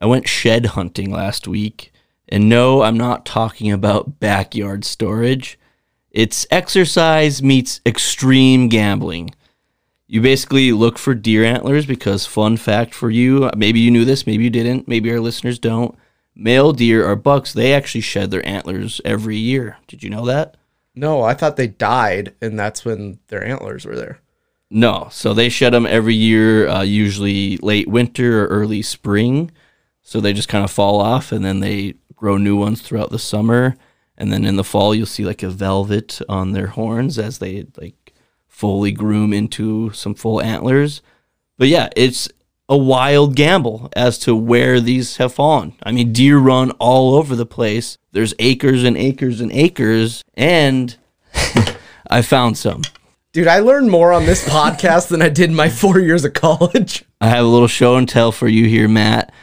I went shed hunting last week, and no, I'm not talking about backyard storage. It's exercise meets extreme gambling. You basically look for deer antlers because, fun fact for you, maybe you knew this, maybe you didn't, maybe our listeners don't. Male deer or bucks, they actually shed their antlers every year. Did you know that? No, I thought they died, and that's when their antlers were there. No, so they shed them every year, uh, usually late winter or early spring. So they just kind of fall off, and then they grow new ones throughout the summer. And then in the fall, you'll see like a velvet on their horns as they like fully groom into some full antlers. But yeah, it's a wild gamble as to where these have fallen. I mean, deer run all over the place. There's acres and acres and acres, and I found some. Dude, I learned more on this podcast than I did in my four years of college. I have a little show and tell for you here, Matt.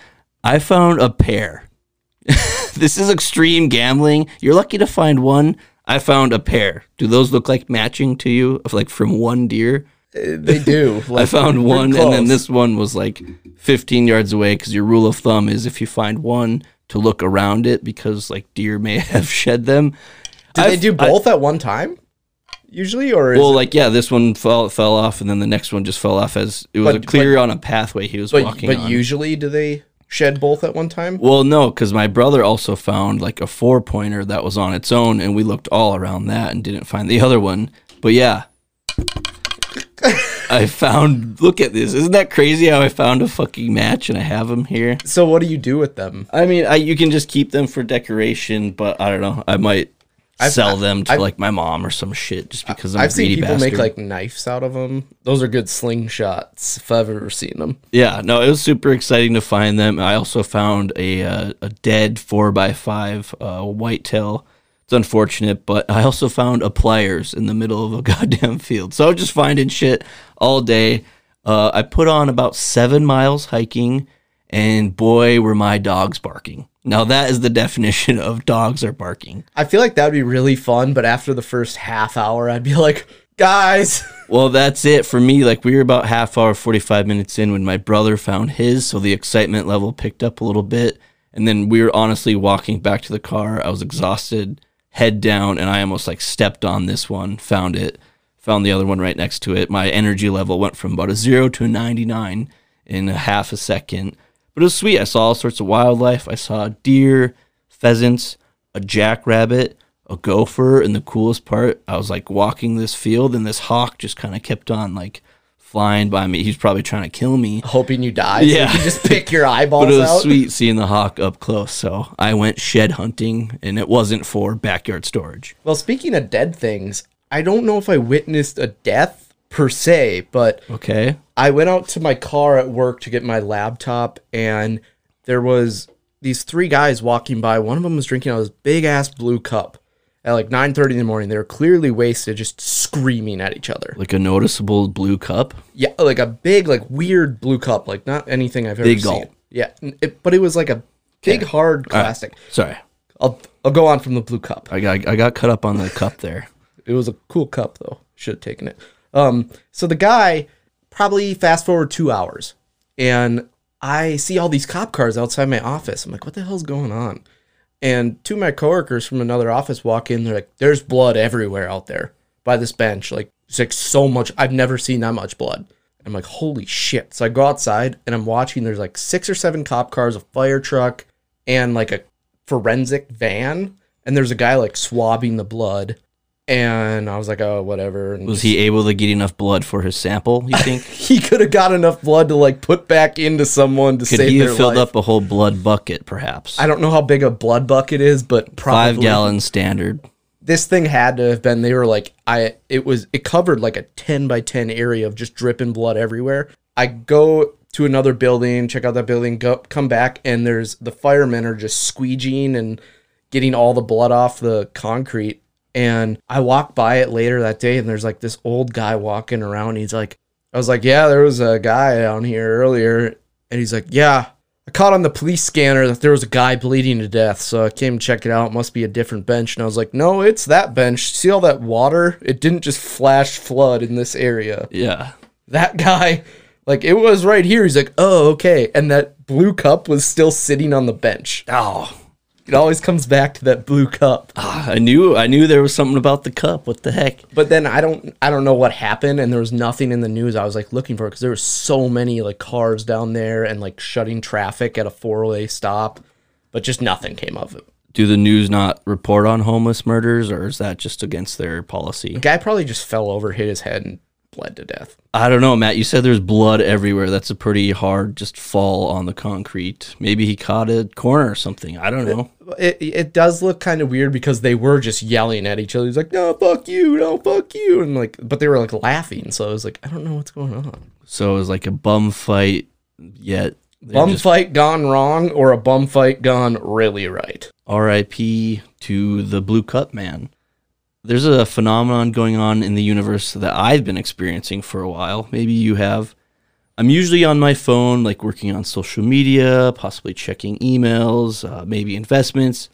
I found a pair. this is extreme gambling. You're lucky to find one. I found a pair. Do those look like matching to you? Of like from one deer? Uh, they do. I found one, and then this one was like 15 yards away. Because your rule of thumb is if you find one to look around it, because like deer may have shed them. Did they I've- do I- both at one time? Usually, or is well, like yeah, this one fell fell off, and then the next one just fell off as it was But- clear on a pathway he was but, walking but on. usually do they shed both at one time? Well, no, because my brother also found like a four pointer that was on its own, and we looked all around that and didn't find the other one. But yeah, I found. Look at this! Isn't that crazy? How I found a fucking match and I have them here. So what do you do with them? I mean, I you can just keep them for decoration, but I don't know. I might I've- sell them to I've- like my mom or some shit, just because I'm I've a seen people make bastard. like knives out of them. Those are good slingshots if I've ever seen them. Yeah, no, it was super exciting to find them. I also found a uh, a dead four x five uh, whitetail. It's unfortunate, but I also found a pliers in the middle of a goddamn field. So I was just finding shit all day. Uh, I put on about seven miles hiking, and boy, were my dogs barking. Now that is the definition of dogs are barking. I feel like that would be really fun, but after the first half hour, I'd be like, guys, Well, that's it for me. Like we were about half hour, forty five minutes in when my brother found his, so the excitement level picked up a little bit. And then we were honestly walking back to the car. I was exhausted, head down, and I almost like stepped on this one, found it, found the other one right next to it. My energy level went from about a zero to a ninety nine in a half a second. But it was sweet. I saw all sorts of wildlife. I saw deer, pheasants, a jackrabbit, a gopher, and the coolest part, I was like walking this field, and this hawk just kind of kept on like flying by me. He was probably trying to kill me. hoping you die. Yeah. So you just pick your eyeballs But it was out. sweet seeing the hawk up close. So I went shed hunting, and it wasn't for backyard storage. Well, speaking of dead things, I don't know if I witnessed a death per se, but Okay. I went out to my car at work to get my laptop, and there was these three guys walking by. One of them was drinking out of this big ass blue cup at like 9:30 in the morning. They were clearly wasted, just screaming at each other. Like a noticeable blue cup. Yeah, like a big, like weird blue cup, like not anything I've ever Big seen. gulp. Yeah, it, but it was like a big, hard All right. plastic. Sorry. I'll I'll go on from the blue cup. I got I got cut up on the cup there. It was a cool cup though. Should have taken it. Um, so the guy probably fast forward two hours, and I see all these cop cars outside my office. I'm like, what the hell's going on? And two of my coworkers from another office walk in. They're like, there's blood everywhere out there by this bench. Like, it's like so much. I've never seen that much blood. I'm like, holy shit. So I go outside and I'm watching. There's like six or seven cop cars, a fire truck, and like a forensic van. And there's a guy like swabbing the blood. And I was like, oh, whatever. And Was he able to get enough blood for his sample? You think? he could have got enough blood to like put back into someone to Could save he their filled life. up a whole blood bucket, perhaps? I don't know how big a blood bucket is, but probably Five gallon standard. this thing had to have been they were like i it was it covered like a 10 by 10 area of just dripping blood everywhere i go to another building check out that building go come back and there's the firemen are just squeegeeing and getting all the blood off the concrete and i walk by it later that day and there's like this old guy walking around he's like i was like yeah there was a guy down here earlier and he's like yeah I caught on the police scanner that there was a guy bleeding to death, so I came to check it out. It must be a different bench. And I was like, no, it's that bench. See all that water? It didn't just flash flood in this area. Yeah. That guy, like, it was right here. He's like, oh, okay. And that blue cup was still sitting on the bench. Oh, It always comes back to that blue cup. Ah, I knew I knew there was something about the cup. What the heck? But then I don't I don't know what happened and there was nothing in the news. I was like looking for because there were so many like cars down there and like shutting traffic at a four-way stop, but just nothing came of it. Do the news not report on homeless murders, or is that just against their policy? The guy probably just fell over, hit his head, and bled to death. I don't know, Matt. You said there's blood everywhere. That's a pretty hard just fall on the concrete. Maybe he caught a corner or something. I don't know. It it does look kind of weird because they were just yelling at each other. He's like, "No, fuck you, no, fuck you," and like, but they were like laughing. So I was like, I don't know what's going on. So it was like a bum fight, yet Bum just fight gone wrong or a bum fight gone really right. R.I.P. to the Blue Cup man. There's a phenomenon going on in the universe that I've been experiencing for a while. Maybe you have. I'm usually on my phone, like working on social media, possibly checking emails, uh, maybe investments.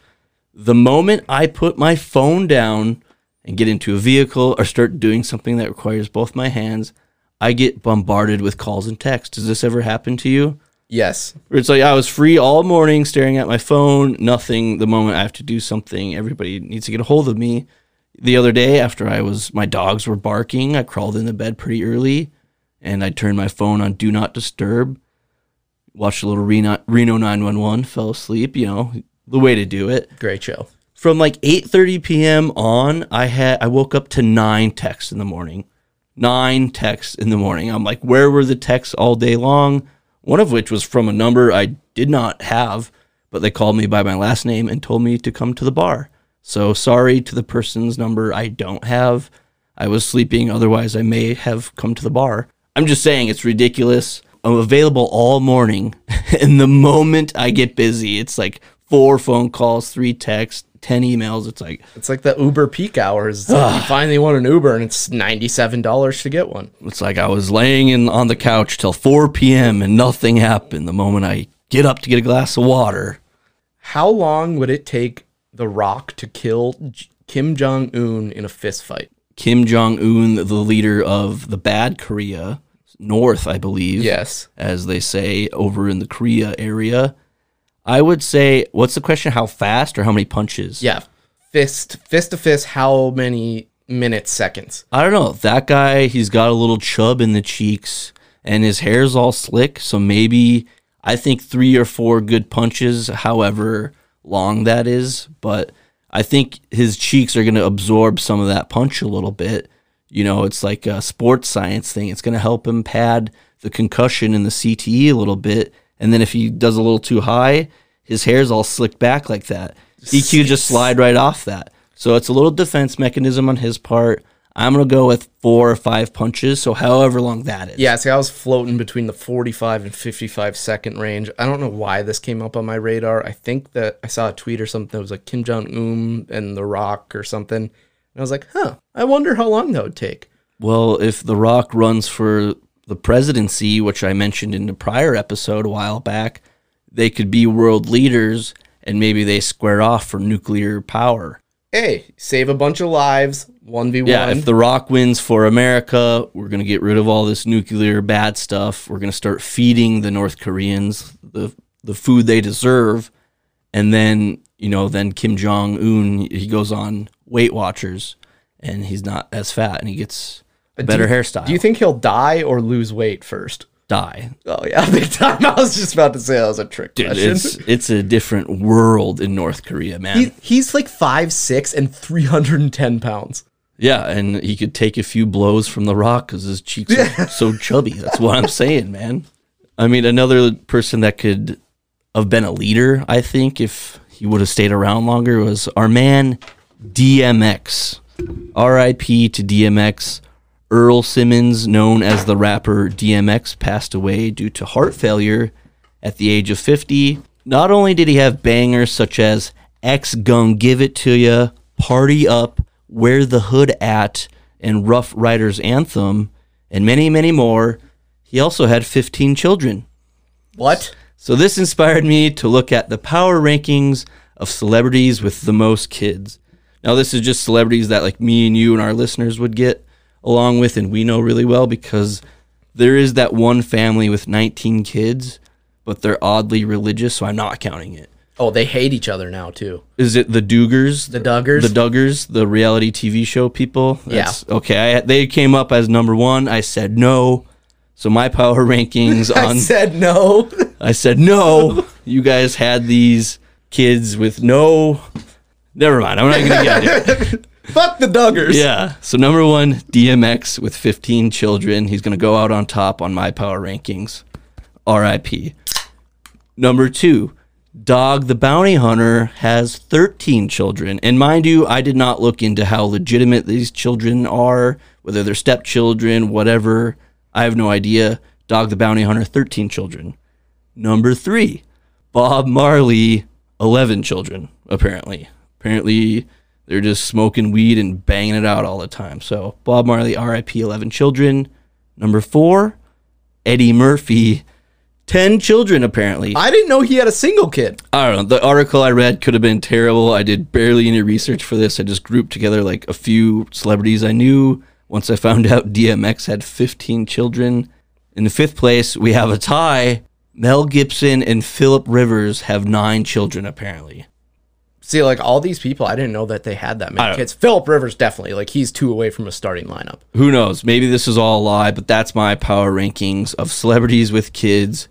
The moment I put my phone down, and get into a vehicle or start doing something that requires both my hands, I get bombarded with calls and texts. Does this ever happen to you? Yes. It's like I was free all morning staring at my phone, nothing. The moment I have to do something, everybody needs to get a hold of me. The other day, after I was, my dogs were barking, I crawled into bed pretty early and I turned my phone on Do Not Disturb, watched a little Reno, Reno 911, fell asleep, you know, the way to do it. Great show. From like 8:30 p.m. on, I had I woke up to nine texts in the morning. Nine texts in the morning. I'm like, where were the texts all day long? One of which was from a number I did not have, but they called me by my last name and told me to come to the bar. So sorry to the person's number I don't have. I was sleeping, otherwise I may have come to the bar. I'm just saying it's ridiculous. I'm available all morning, and the moment I get busy, it's like four phone calls, three texts, ten emails. It's like It's like the Uber peak hours. Like you finally want an Uber and it's ninety-seven dollars to get one. it's like I was laying in on the couch till 4 p.m. and nothing happened. The moment I get up to get a glass of water, How long would it take The Rock to kill J- Kim Jong Un in a fist fight? Kim Jong Un, the leader of the bad Korea, North, I believe. Yes. as they say over in the Korea area. I would say, what's the question? How fast or how many punches? Yeah. Fist fist to fist, how many minutes, seconds? I don't know. That guy, he's got a little chub in the cheeks and his hair's all slick. So maybe I think three or four good punches, however long that is. But I think his cheeks are going to absorb some of that punch a little bit. You know, it's like a sports science thing. It's going to help him pad the concussion and the CTE a little bit. And then if he does a little too high, his hair's all slicked back like that. Could just slide right off that. So it's a little defense mechanism on his part. I'm gonna go with four or five punches. So however long that is. Yeah, see, I was floating between the 45 and 55 second range. I don't know why this came up on my radar. I think that I saw a tweet or something that was like Kim Jong Un and The Rock or something. And I was like, huh, I wonder how long that would take. Well, if The Rock runs for the presidency, which I mentioned in the prior episode a while back, they could be world leaders and maybe they square off for nuclear power. Hey, save a bunch of lives, 1v1. Yeah, if The Rock wins for America, we're going to get rid of all this nuclear bad stuff. We're going to start feeding the North Koreans the the food they deserve. And then, you know, then Kim Jong Un, he goes on Weight Watchers and he's not as fat and he gets a better you- hairstyle. Do you think he'll die or lose weight first? Die? Oh, yeah, big time. I was just about to say that was a trick Dude, question. it's it's a different world in North Korea, man. He, he's like five six and 310 pounds. yeah, and he could take a few blows from the rock because his cheeks are so chubby. That's what I'm saying, man. I mean, another person that could have been a leader, I think, if he would have stayed around longer, was our man DMX. R.I.P. to DMX. Earl Simmons, known as the rapper DMX, passed away due to heart failure at the age of 50. Not only did he have bangers such as X Gon' Give It To Ya, Party Up, Where the Hood At, and Ruff Ryders Anthem, and many, many more, he also had 15 children. What? So this inspired me to look at the power rankings of celebrities with the most kids. Now this is just celebrities that like me and you and our listeners would get along with and we know really well because there is that one family with 19 kids, but they're oddly religious, so I'm not counting it. Oh, they hate each other now, too. Is it the Duggars? The Duggars? The Duggars, the reality TV show people? Yeah. Okay, I, they came up as number one. I said no. So my power rankings on. I said no. I said, no, you guys had these kids with no. Never mind. I'm not going to get it. Fuck the Duggars. Yeah. So, number one, DMX with 15 children. He's going to go out on top on my power rankings. RIP. Number two, Dog the Bounty Hunter has 13 children. And mind you, I did not look into how legitimate these children are, whether they're stepchildren, whatever. I have no idea. Dog the Bounty Hunter, 13 children. Number three, Bob Marley, 11 children, apparently. Apparently, they're just smoking weed and banging it out all the time. So, Bob Marley, RIP, 11 children. Number four, Eddie Murphy, 10 children, apparently. I didn't know he had a single kid. I don't know. The article I read could have been terrible. I did barely any research for this. I just grouped together like a few celebrities I knew. Once I found out DMX had 15 children. In the fifth place, we have a tie. Mel Gibson and Philip Rivers have nine children, apparently. See, like all these people, I didn't know that they had that many kids. Philip Rivers definitely, like he's two away from a starting lineup. Who knows? Maybe this is all a lie, but that's my power rankings of celebrities with kids.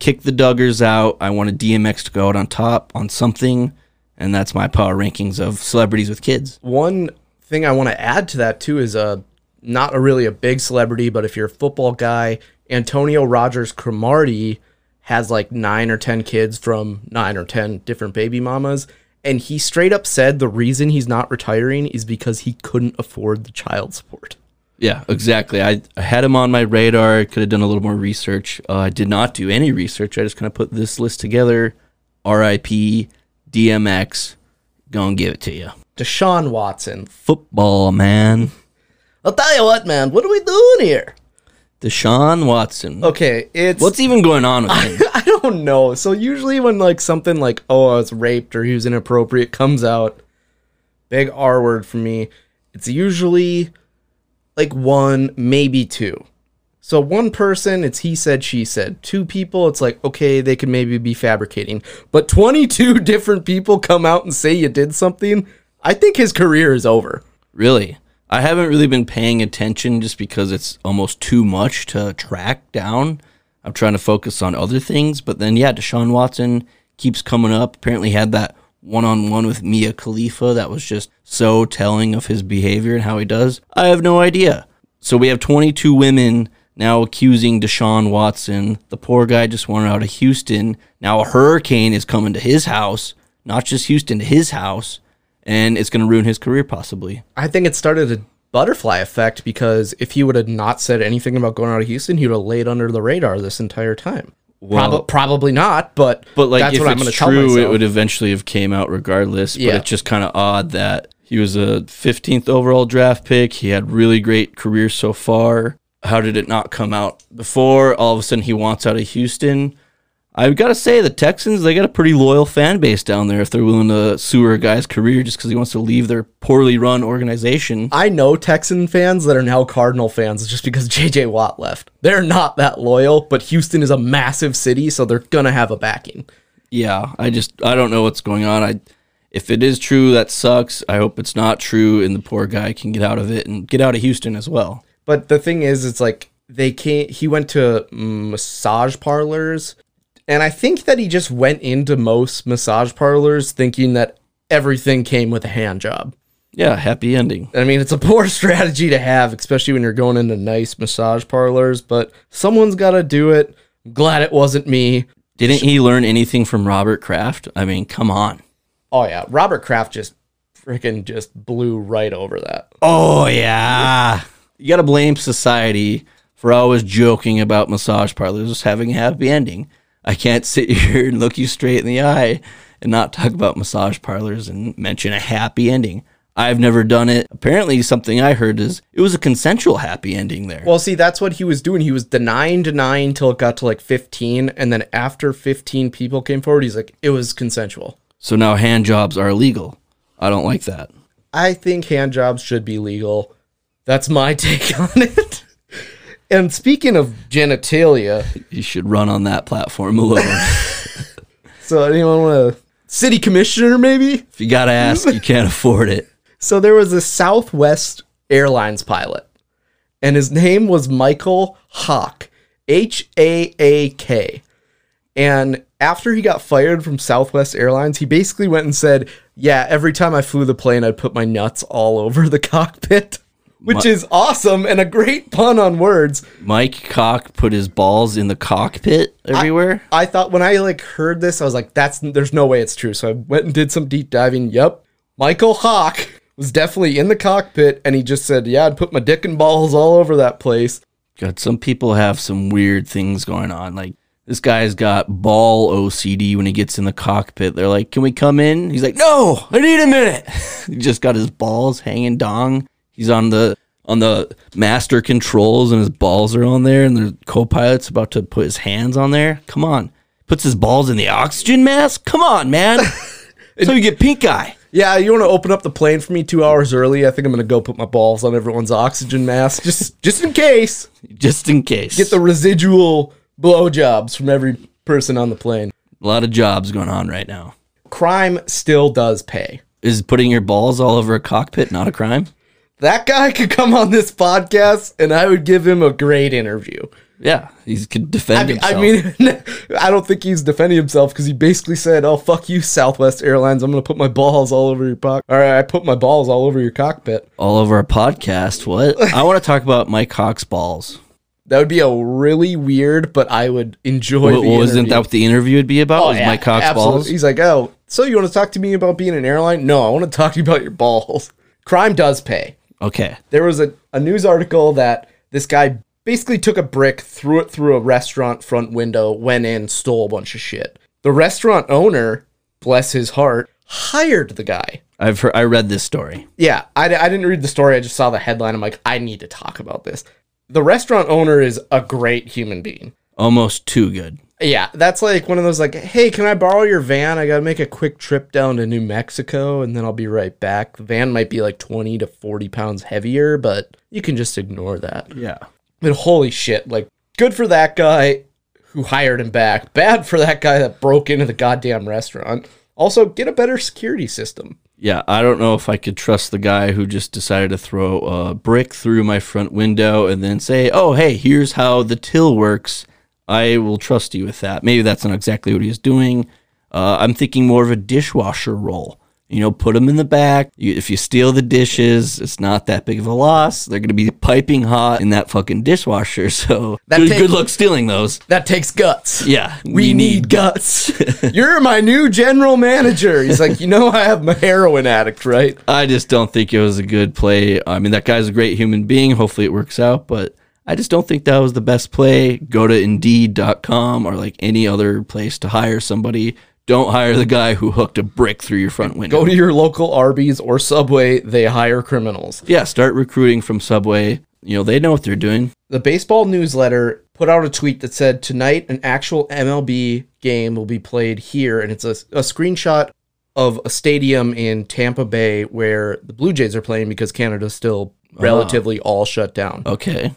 Kick the Duggars out. I want a DMX to go out on top on something, and that's my power rankings of celebrities with kids. One thing I want to add to that too is uh not a really a big celebrity, but if you're a football guy, Antonio Rogers Cromartie has like nine or ten kids from nine or ten different baby mamas. And he straight up said the reason he's not retiring is because he couldn't afford the child support. Yeah, exactly. I, I had him on my radar. I could have done a little more research. Uh, I did not do any research. I just kind of put this list together. RIP, DMX, gonna give it to you. Deshaun Watson. Football, man. I'll tell you what, man, what are we doing here? Deshaun Watson. Okay, it's What's even going on with him? I don't know. So usually when like something like oh I was raped or he was inappropriate comes out, big R word for me. It's usually like one, maybe two. So one person, it's he said, she said. Two people, it's like okay, they could maybe be fabricating. But twenty two different people come out and say you did something. I think his career is over. Really? I haven't really been paying attention just because it's almost too much to track down. I'm trying to focus on other things, but then yeah, Deshaun Watson keeps coming up. Apparently had that one-on-one with Mia Khalifa that was just so telling of his behavior and how he does. I have no idea. So we have 22 women now accusing Deshaun Watson. The poor guy just wanted out of Houston. Now a hurricane is coming to his house, not just Houston, to his house, and it's going to ruin his career possibly. I think it started a butterfly effect because if he would have not said anything about going out of Houston, he would have laid under the radar this entire time. Well- Prob- probably not, but But like, that's if what I'm it's going to tell true, it would eventually have came out regardless. But Yeah. it's just kind of odd that he was a 15th overall draft pick. He had really great career so far. How did it not come out before? All of a sudden, he wants out of Houston. I've got to say, the Texans, they got a pretty loyal fan base down there if they're willing to sewer a guy's career just because he wants to leave their poorly run organization. I know Texan fans that are now Cardinal fans just because JJ Watt left. They're not that loyal, but Houston is a massive city, so they're going to have a backing. yeah, I just I don't know what's going on. I if it is true, that sucks. I hope it's not true, and the poor guy can get out of it and get out of Houston as well. But the thing is, it's like they can't. He went to massage parlors, and I think that he just went into most massage parlors thinking that everything came with a hand job. Yeah, happy ending. I mean, it's a poor strategy to have, especially when you're going into nice massage parlors. But someone's got to do it. I'm glad it wasn't me. Didn't he learn anything from Robert Kraft? I mean, come on. Oh yeah, Robert Kraft just freaking just blew right over that. Oh yeah. You got to blame society for always joking about massage parlors just having a happy ending. I can't sit here and look you straight in the eye and not talk about massage parlors and mention a happy ending. I've never done it. Apparently, something I heard is it was a consensual happy ending there. Well, see, that's what he was doing. He was denying, denying till it got to like 15, and then after 15 people came forward, he's like, it was consensual. so now hand jobs are illegal. I don't like that. I think hand jobs should be legal. That's my take on it. And speaking of genitalia, You should run on that platform alone. so anyone want a city commissioner maybe? if you got to ask, you can't afford it. So there was a Southwest Airlines pilot, and his name was Michael Haak, H A A K. And after he got fired from Southwest Airlines, he basically went and said, Yeah, every time I flew the plane, I'd put my nuts all over the cockpit, which Mi- is awesome and a great pun on words. Mike Cock put his balls in the cockpit everywhere. I thought when I like heard this, I was like, "That's there's no way it's true." So I went and did some deep diving. Yep, Michael Haak was definitely in the cockpit, and he just said, "Yeah, I'd put my dick and balls all over that place." God, some people have some weird things going on. Like this guy's got ball OCD when he gets in the cockpit. They're like, "Can we come in?" He's like, "No, I need a minute." he just got his balls hanging dong. He's on the on the master controls and his balls are on there and the co-pilot's about to put his hands on there. Come on. Puts his balls in the oxygen mask? Come on, man. so you get pink eye. Yeah, you want to open up the plane for me two hours early? I think I'm gonna go put my balls on everyone's oxygen mask, just just in case. Just in case. Get the residual blowjobs from every person on the plane. a lot of jobs going on right now. Crime still does pay. Is putting your balls all over a cockpit not a crime? That guy could come on this podcast, and I would give him a great interview. Yeah, he could I defend mean, himself. I mean, I don't think he's defending himself because he basically said, "Oh fuck you, Southwest Airlines! I'm gonna put my balls all over your pocket." All right, I put my balls all over your cockpit. all over a podcast. What? I want to talk about Mike Cox balls. That would be a really weird, but I would enjoy. What, the wasn't interview. that what the interview would be about? Oh, was yeah, Mike Cox absolutely. balls? He's like, "Oh, so you want to talk to me about being an airline? No, I want to talk to you about your balls." Crime does pay. Okay. there was a, a news article that this guy basically took a brick, threw it through a restaurant front window, went in, stole a bunch of shit. The restaurant owner, bless his heart, hired the guy. I've heard, I read this story. Yeah, I, I didn't read the story. I just saw the headline. I'm like, I need to talk about this. The restaurant owner is a great human being. Almost too good. Yeah, that's like one of those like, hey, can I borrow your van? I gotta make a quick trip down to New Mexico and then I'll be right back. The van might be like 20 to 40 pounds heavier, but you can just ignore that. Yeah. But holy shit, like good for that guy who hired him back. Bad for that guy that broke into the goddamn restaurant. Also, get a better security system. Yeah, I don't know if I could trust the guy who just decided to throw a brick through my front window and then say, "Oh, hey, here's how the till works." I will trust you with that. Maybe that's not exactly what he was doing. Uh, I'm thinking more of a dishwasher role. You know, put them in the back. You, if you steal the dishes, it's not that big of a loss. They're going to be piping hot in that fucking dishwasher. So That good, take- good luck stealing those. That takes guts. Yeah, We need guts. You're my new general manager. He's like, you know, I have my heroin addict, right? I just don't think it was a good play. I mean, that guy's a great human being. Hopefully it works out, but I just don't think that was the best play. Go to indeed.com or like any other place to hire somebody. Don't hire the guy who hooked a brick through your front window. Go to your local Arby's or Subway. They hire criminals. yeah, start recruiting from Subway. You know, they know what they're doing. The baseball newsletter put out a tweet that said tonight an actual MLB game will be played here, and it's a, a screenshot of a stadium in Tampa Bay where the Blue Jays are playing because Canada's still ah. relatively all shut down. Okay.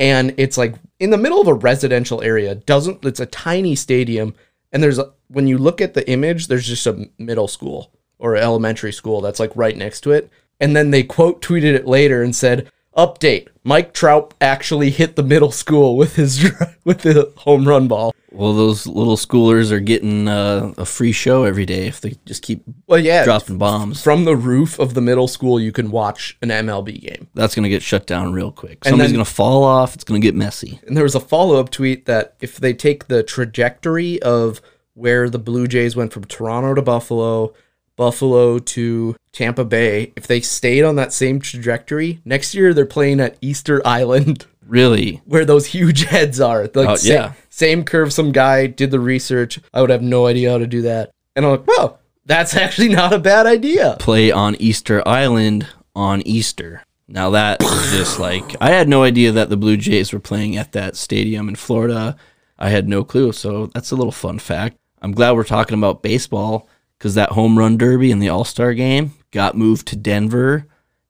And it's like in the middle of a residential area doesn't it's a tiny stadium and there's a, when you look at the image there's just a middle school or elementary school that's like right next to it. And then they quote tweeted it later and said update mike trout actually hit the middle school with his with the home run ball Well, those little schoolers are getting uh, a free show every day if they just keep well yeah dropping bombs. from the roof of the middle school you can watch an mlb game That's going to get shut down real quick. And Somebody's going to fall off. It's going to get messy. And there was a follow up tweet that if they take the trajectory of where the Blue Jays went from Toronto to Buffalo, Buffalo to Tampa Bay, if they stayed on that same trajectory, next year they're playing at Easter Island Really? where those huge heads are. Like Oh, sa- yeah. same curve. Some guy did the research. I would have no idea how to do that. And I'm like, well, that's actually not a bad idea. play on Easter Island on Easter. Now that is just like I had no idea that the Blue Jays were playing at that stadium in Florida. I had no clue. So that's a little fun fact. I'm glad we're talking about baseball because that home run derby and the All Star game got moved to Denver.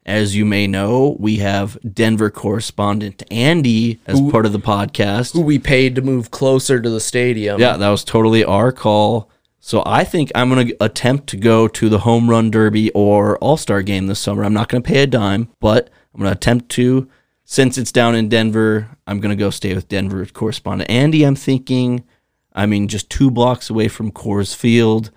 As you may know, we have Denver correspondent Andy as part of the podcast. Who we paid to move closer to the stadium. Yeah, that was totally our call. So I think I'm going to attempt to go to the home run derby or all star game this summer. I'm not going to pay a dime, but I'm going to attempt to. Since it's down in Denver, I'm going to go stay with Denver correspondent Andy. I'm thinking, I mean, just two blocks away from Coors Field.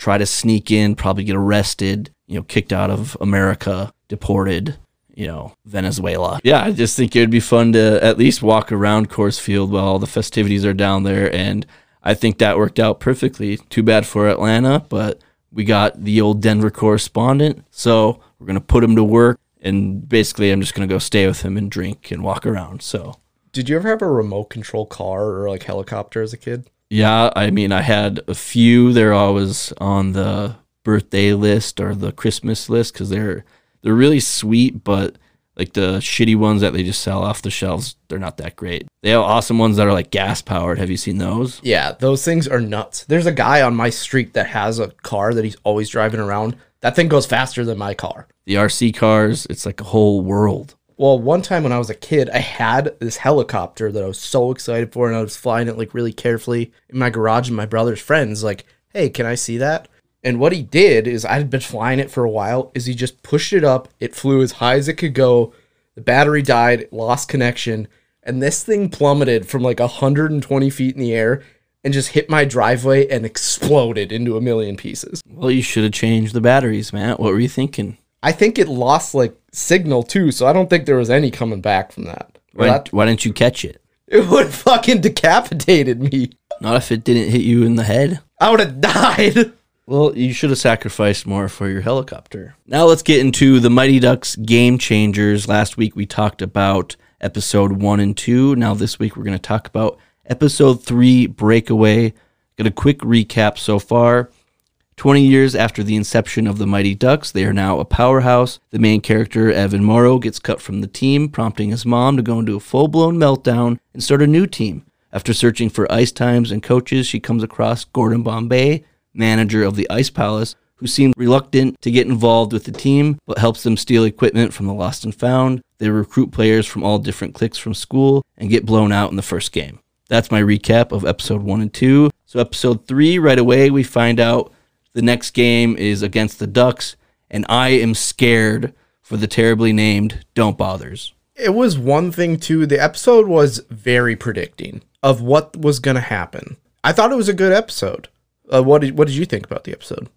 Try to sneak in, probably get arrested, you know, kicked out of America, deported, you know, Venezuela. Yeah, I just think it would be fun to at least walk around Coors Field while all the festivities are down there. And I think that worked out perfectly. Too bad for Atlanta, but we got the old Denver correspondent. So we're going to put him to work. And basically, I'm just going to go stay with him and drink and walk around. So, Did you ever have a remote control car or like helicopter as a kid? Yeah, I mean, I had a few. They're always on the birthday list or the Christmas list because they're they're really sweet, but Like the shitty ones that they just sell off the shelves, they're not that great. They have awesome ones that are like gas powered. Have you seen those? Yeah, those things are nuts. There's a guy on my street that has a car that he's always driving around. That thing goes faster than my car. The RC cars, it's like a whole world. Well, one time when I was a kid, I had this helicopter that I was so excited for, and I was flying it like really carefully in my garage. And my brother's friends like, "Hey, can I see that?" And what he did is, I had been flying it for a while. Is he just pushed it up? It flew as high as it could go. The battery died, lost connection, and this thing plummeted from like 120 feet in the air and just hit my driveway and exploded into a million pieces. Well, you should have changed the batteries, Matt. What were you thinking? I think it lost like signal too, so I don't think there was any coming back from that. Why, That- why didn't you catch it? it would have fucking decapitated me. Not if it didn't hit you in the head. I would have died. Well, you should have sacrificed more for your helicopter. Now let's get into the Mighty Ducks game changers. Last week we talked about episode one and two. Now this week we're going to talk about episode three, Breakaway. Get a quick recap so far. 20 years after the inception of the Mighty Ducks, they are now a powerhouse. The main character, Evan Morrow, gets cut from the team, prompting his mom to go into a full blown meltdown and start a new team. After searching for ice times and coaches, she comes across Gordon Bombay, manager of the Ice Palace, who seemed reluctant to get involved with the team, but helps them steal equipment from the Lost and Found. They recruit players from all different cliques from school and get blown out in the first game. That's my recap of episode one and two. So, episode three, right away, we find out the next game is against the Ducks, and I am scared for the terribly named Don't Bothers. It was one thing too. The episode was very predicting of what was going to happen. I thought it was a good episode. Uh, what did What did you think about the episode?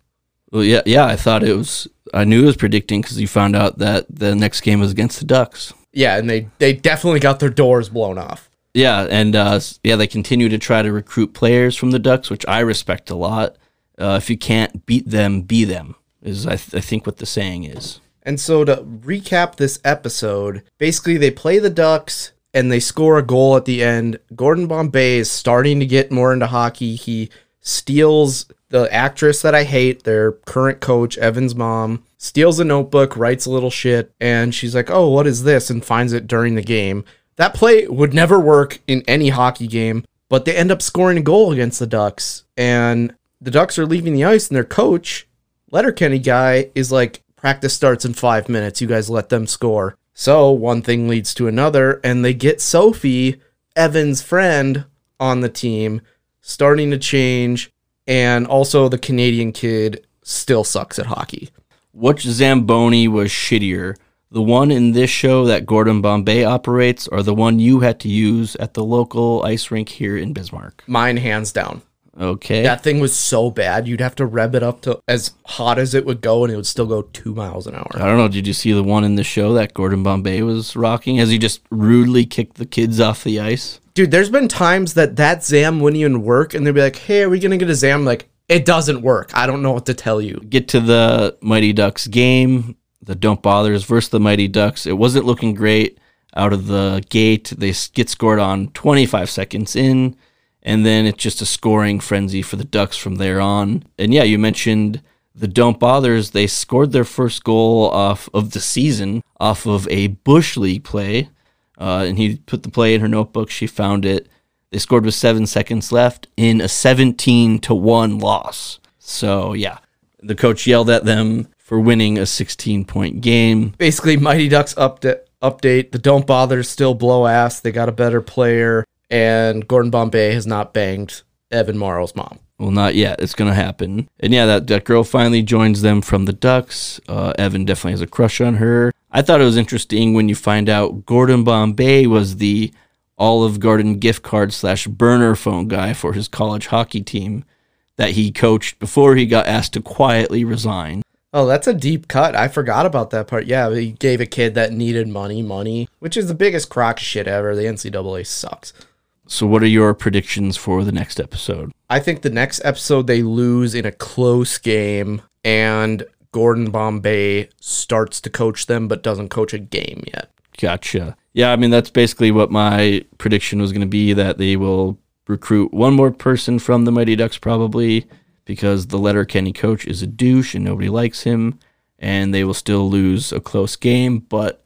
Well, yeah, yeah, I thought it was. I knew it was predicting because you found out that the next game was against the Ducks. Yeah, and they they definitely got their doors blown off. Yeah, and uh, yeah, they continue to try to recruit players from the Ducks, which I respect a lot. Uh, if you can't beat them, be them is I, th- I think what the saying is. And so to recap this episode, basically they play the Ducks and they score a goal at the end. Gordon Bombay is starting to get more into hockey. He steals the actress that I hate, their current coach, Evan's mom, steals a notebook, writes a little shit, and she's like, "Oh, what is this?" and finds it during the game. That play would never work in any hockey game, but they end up scoring a goal against the Ducks. And the Ducks are leaving the ice and their coach, Letterkenny guy is like, practice starts in five minutes. You guys let them score. So one thing leads to another, and they get Sophie, Evan's friend, on the team, starting to change. And also, the Canadian kid still sucks at hockey. Which Zamboni was shittier? The one in this show that Gordon Bombay operates, or the one you had to use at the local ice rink here in Bismarck? Mine, hands down. Okay. That thing was so bad, you'd have to rev it up to as hot as it would go, and it would still go two miles an hour. I don't know. Did you see the one in the show that Gordon Bombay was rocking as he just rudely kicked the kids off the ice? Dude, there's been times that that Zam wouldn't even work, and they'd be like, "Hey, are we gonna get a Zam?" Like, it doesn't work. I don't know what to tell you. Get to the Mighty Ducks game, the Don't Bothers versus the Mighty Ducks. It wasn't looking great out of the gate. They get scored on 25 seconds in, and then it's just a scoring frenzy for the Ducks from there on. And yeah, you mentioned the Don't Bothers. They scored their first goal off of the season off of a Bush League play. Uh, and he put the play in her notebook. She found it. They scored with seven seconds left in a 17 to 1 loss. So, yeah, the coach yelled at them for winning a 16 point game. Basically, Mighty Ducks update. Update: The Don't Bothers still blow ass. They got a better player, and Gordon Bombay has not banged Evan Morrow's mom. Well, not yet. It's going to happen. And yeah, that, that girl finally joins them from the Ducks. Uh, Evan definitely has a crush on her. I thought it was interesting when you find out Gordon Bombay was the Olive Garden gift card slash burner phone guy for his college hockey team that he coached before he got asked to quietly resign. Oh, that's a deep cut. I forgot about that part. Yeah, he gave a kid that needed money, money, which is the biggest crock shit ever. The NCAA sucks. So, what are your predictions for the next episode? I think the next episode they lose in a close game, and Gordon Bombay starts to coach them, but doesn't coach a game yet. Gotcha. Yeah, I mean that's basically what my prediction was going to be that they will recruit one more person from the Mighty Ducks probably because the Letterkenny coach is a douche and nobody likes him and they will still lose a close game, but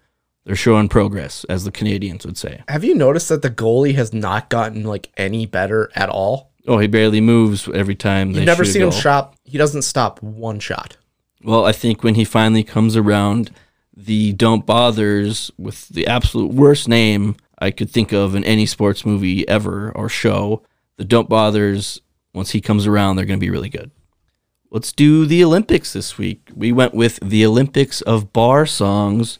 They're showing progress, as the Canadians would say. Have you noticed that the goalie has not gotten like any better at all? Oh, he barely moves every time. You've never seen him shot. He doesn't stop one shot. Well, I think when he finally comes around, the Don't Bothers with the absolute worst name I could think of in any sports movie ever or show, the Don't Bothers, once he comes around, they're going to be really good. Let's do the Olympics this week. We went with the Olympics of bar songs.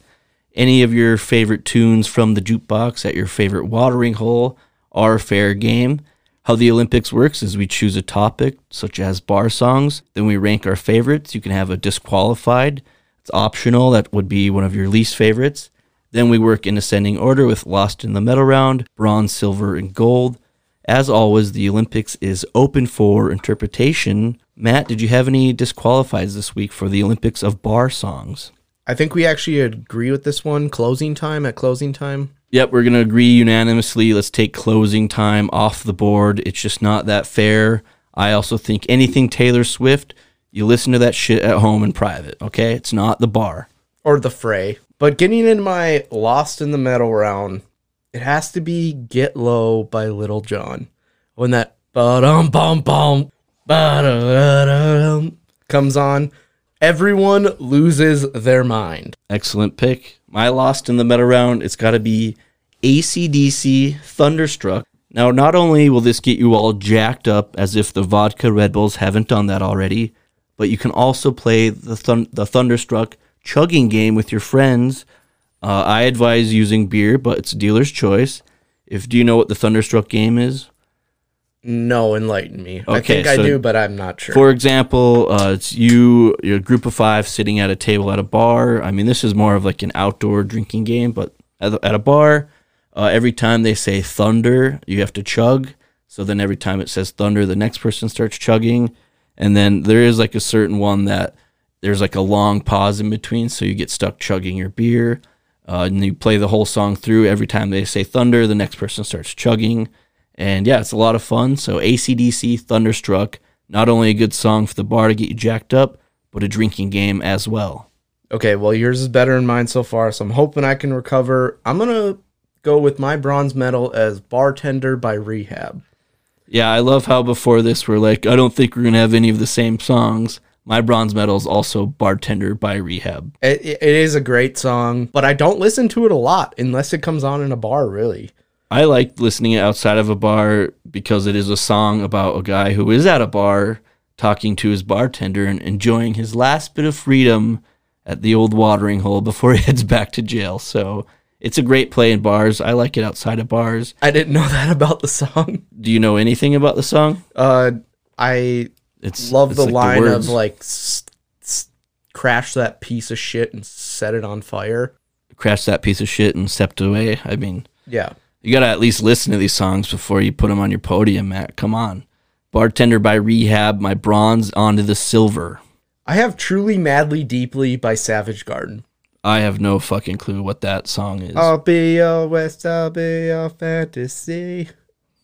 Any of your favorite tunes from the jukebox at your favorite watering hole are fair game. How the Olympics works is we choose a topic, such as bar songs, then we rank our favorites. You can have a disqualified, it's optional, that would be one of your least favorites. Then we work in ascending order with lost in the medal round, bronze, silver, and gold. As always, the Olympics is open for interpretation. Matt, did you have any disqualifieds this week for the Olympics of bar songs? I think we actually agree with this one. Closing time at closing time. Yep, we're going to agree unanimously. Let's take closing time off the board. It's just not that fair. I also think anything Taylor Swift, you listen to that shit at home in private, okay? It's not the bar. or the fray. But getting in my lost in the metal round, it has to be "Get Low" by Lil Jon. When that ba-dum bum bum ba-da-da-dum comes on, everyone loses their mind. Excellent pick. My lost in the meta round, it's got to be ACDC Thunderstruck. Now, not only will this get you all jacked up as if the vodka Red Bulls haven't done that already, but you can also play the, thun- the Thunderstruck chugging game with your friends. Uh, I advise using beer, but it's dealer's choice. If do you know what the Thunderstruck game is? No, enlighten me. I Okay, think I do, but I'm not sure. For example, uh, it's you, you're a group of five sitting at a table at a bar. I mean, this is more of like an outdoor drinking game, but at, a- at a bar, uh, every time they say thunder, you have to chug. So then every time it says thunder, the next person starts chugging. And then there is like a certain one that there's like a long pause in between. So you get stuck chugging your beer. Uh, and you play the whole song through. Every time they say thunder, the next person starts chugging. And yeah, it's a lot of fun. So ACDC Thunderstruck, not only a good song for the bar to get you jacked up, but a drinking game as well. Okay, well, yours is better than mine so far, so I'm hoping I can recover. I'm going to go with my bronze medal as Bartender by Rehab. Yeah, I love how before this we're like, I don't think we're gonna have any of the same songs. My bronze medal is also Bartender by Rehab. It it is a great song, but I don't listen to it a lot unless it comes on in a bar, really. I like listening it outside of a bar because it is a song about a guy who is at a bar talking to his bartender and enjoying his last bit of freedom at the old watering hole before he heads back to jail. So it's a great play in bars. I like it outside of bars. I didn't know that about the song. Do you know anything about the song? Uh, I It's love it's the like line words. of like, s- s- crash that piece of shit and set it on fire. crash that piece of shit and stepped away. I mean, Yeah. You got to at least listen to these songs before you put them on your podium, Matt. Come on. Bartender by Rehab, my bronze onto the silver. I have Truly Madly Deeply by Savage Garden. I have no fucking clue what that song is. I'll be your West, I'll be your fantasy.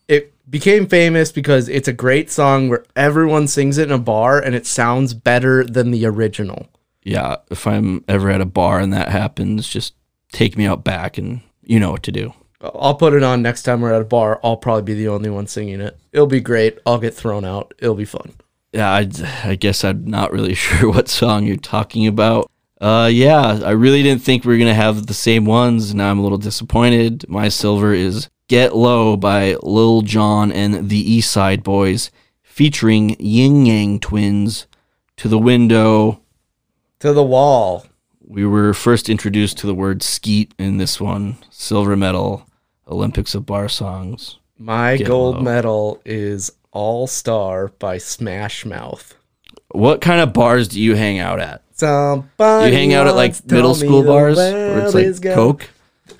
It became famous because it's a great song where everyone sings it in a bar and it sounds better than the original. yeah, if I'm ever at a bar and that happens, just take me out back and you know what to do. I'll put it on next time we're at a bar. I'll probably be the only one singing it. It'll be great. I'll get thrown out. It'll be fun. Yeah, I, I guess I'm not really sure what song you're talking about. Uh, yeah, I really didn't think we were gonna have the same ones. Now I'm a little disappointed. My silver is "Get Low" by Lil Jon and the East Side Boys, featuring Ying Yang Twins. To the window. To the wall. We were first introduced to the word "skeet" in this one. Silver medal, Olympics of bar songs. My Get gold low. medal is All Star by Smash Mouth. What kind of bars do you hang out at? Somebody You hang out at like middle school bars where it's like Coke.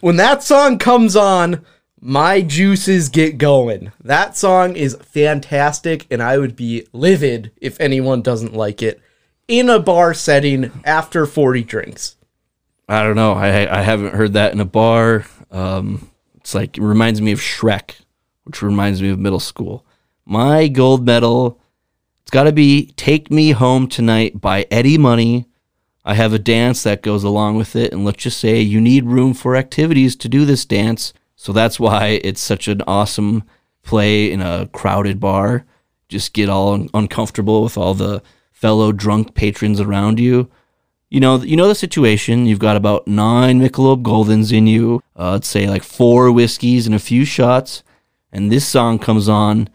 when that song comes on, my juices get going. That song is fantastic, and I would be livid if anyone doesn't like it in a bar setting after 40 drinks. I don't know. I I haven't heard that in a bar. Um, it's like it reminds me of Shrek, which reminds me of middle school. My gold medal, it's got to be "Take Me Home Tonight" by Eddie Money, I have a dance that goes along with it, and let's just say you need room for activities to do this dance. So that's why it's such an awesome play in a crowded bar. Just get all uncomfortable with all the fellow drunk patrons around you. You know, you know the situation. You've got about nine Michelob Goldens in you. Uh, let's say like four whiskeys and a few shots, and this song comes on.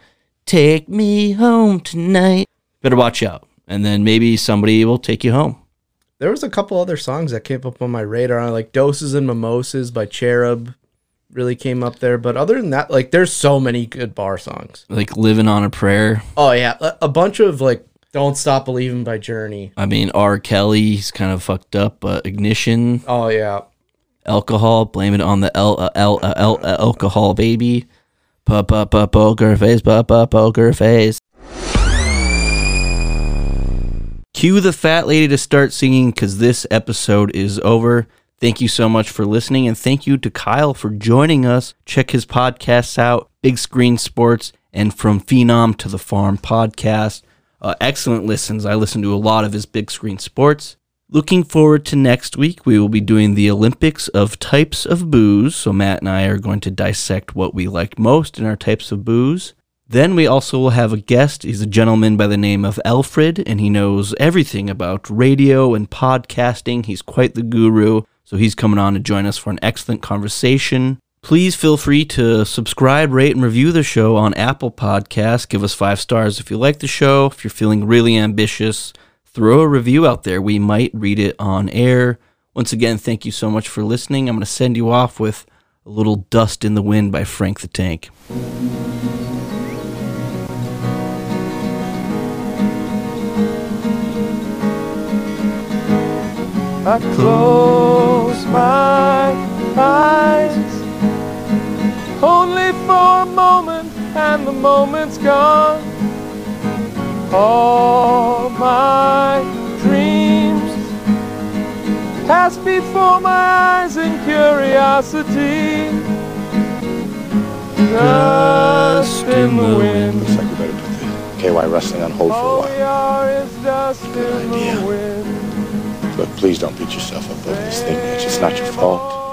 Take me home tonight. Better watch out, and then maybe somebody will take you home. There was a couple other songs that came up on my radar, like "Doses and Mimosas" by Cherub, really came up there. But other than that, like there's so many good bar songs. Like living on a prayer. Oh yeah, a, a bunch of like "Don't Stop Believing" by Journey. I mean, R. Kelly, he's kind of fucked up, but ignition, Oh yeah, alcohol, blame it on the L uh, el- uh, el- uh, alcohol, baby. Pa pa pa poker face, pa pa poker face. Cue the fat lady to start singing because this episode is over. Thank you so much for listening, and thank you to Kyle for joining us. Check his podcasts out Big Screen Sports and From Phenom to the Farm podcast. Uh, excellent listens. I listen to a lot of his Big Screen Sports. Looking forward to next week. We will be doing the Olympics of types of booze. So, Matt and I are going to dissect what we like most in our types of booze. Then we also will have a guest. He's a gentleman by the name of Alfred, and he knows everything about radio and podcasting. He's quite the guru. So he's coming on to join us for an excellent conversation. Please feel free to subscribe, rate, and review the show on Apple Podcasts. Give us five stars if you like the show. If you're feeling really ambitious, throw a review out there. We might read it on air. Once again, thank you so much for listening. I'm going to send you off with a little Dust in the Wind by Frank the Tank. I close my eyes only for a moment, and the moment's gone. All my dreams pass before my eyes in curiosity. Dust in the wind. Looks like we better put the KY wrestling on hold for a All while. we are is dust in idea. the wind. Look, please don't beat yourself up over this thing, Mitch. It's not your fault.